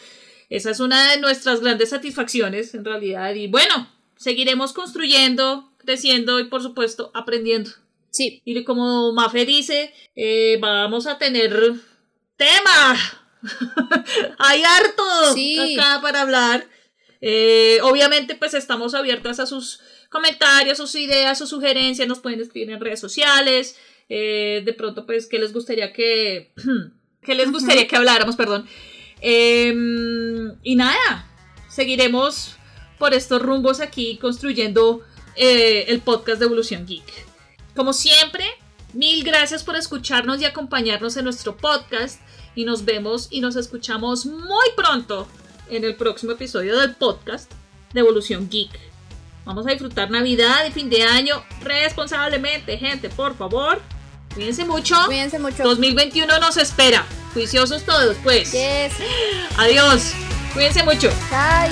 Esa es una de nuestras grandes satisfacciones, en realidad. Y bueno, seguiremos construyendo, creciendo y, por supuesto, aprendiendo. Sí Y como Mafe dice, eh, vamos a tener tema. Hay harto Sí. acá para hablar. Eh, obviamente, pues estamos abiertas a sus comentarios, sus ideas, sus sugerencias. Nos pueden escribir en redes sociales. Eh, de pronto, pues, ¿qué les gustaría que. ¿Qué les gustaría que habláramos? Perdón. Em, y nada, seguiremos por estos rumbos aquí construyendo el podcast de Evolución Geek. Como siempre, mil gracias por escucharnos y acompañarnos en nuestro podcast. Y nos vemos y nos escuchamos muy pronto en el próximo episodio del podcast de Evolución Geek. Vamos a disfrutar Navidad y fin de año responsablemente, gente, por favor. Cuídense mucho. cuídense mucho 2021 nos espera. Juiciosos todos, pues. yes Adiós. Cuídense mucho. bye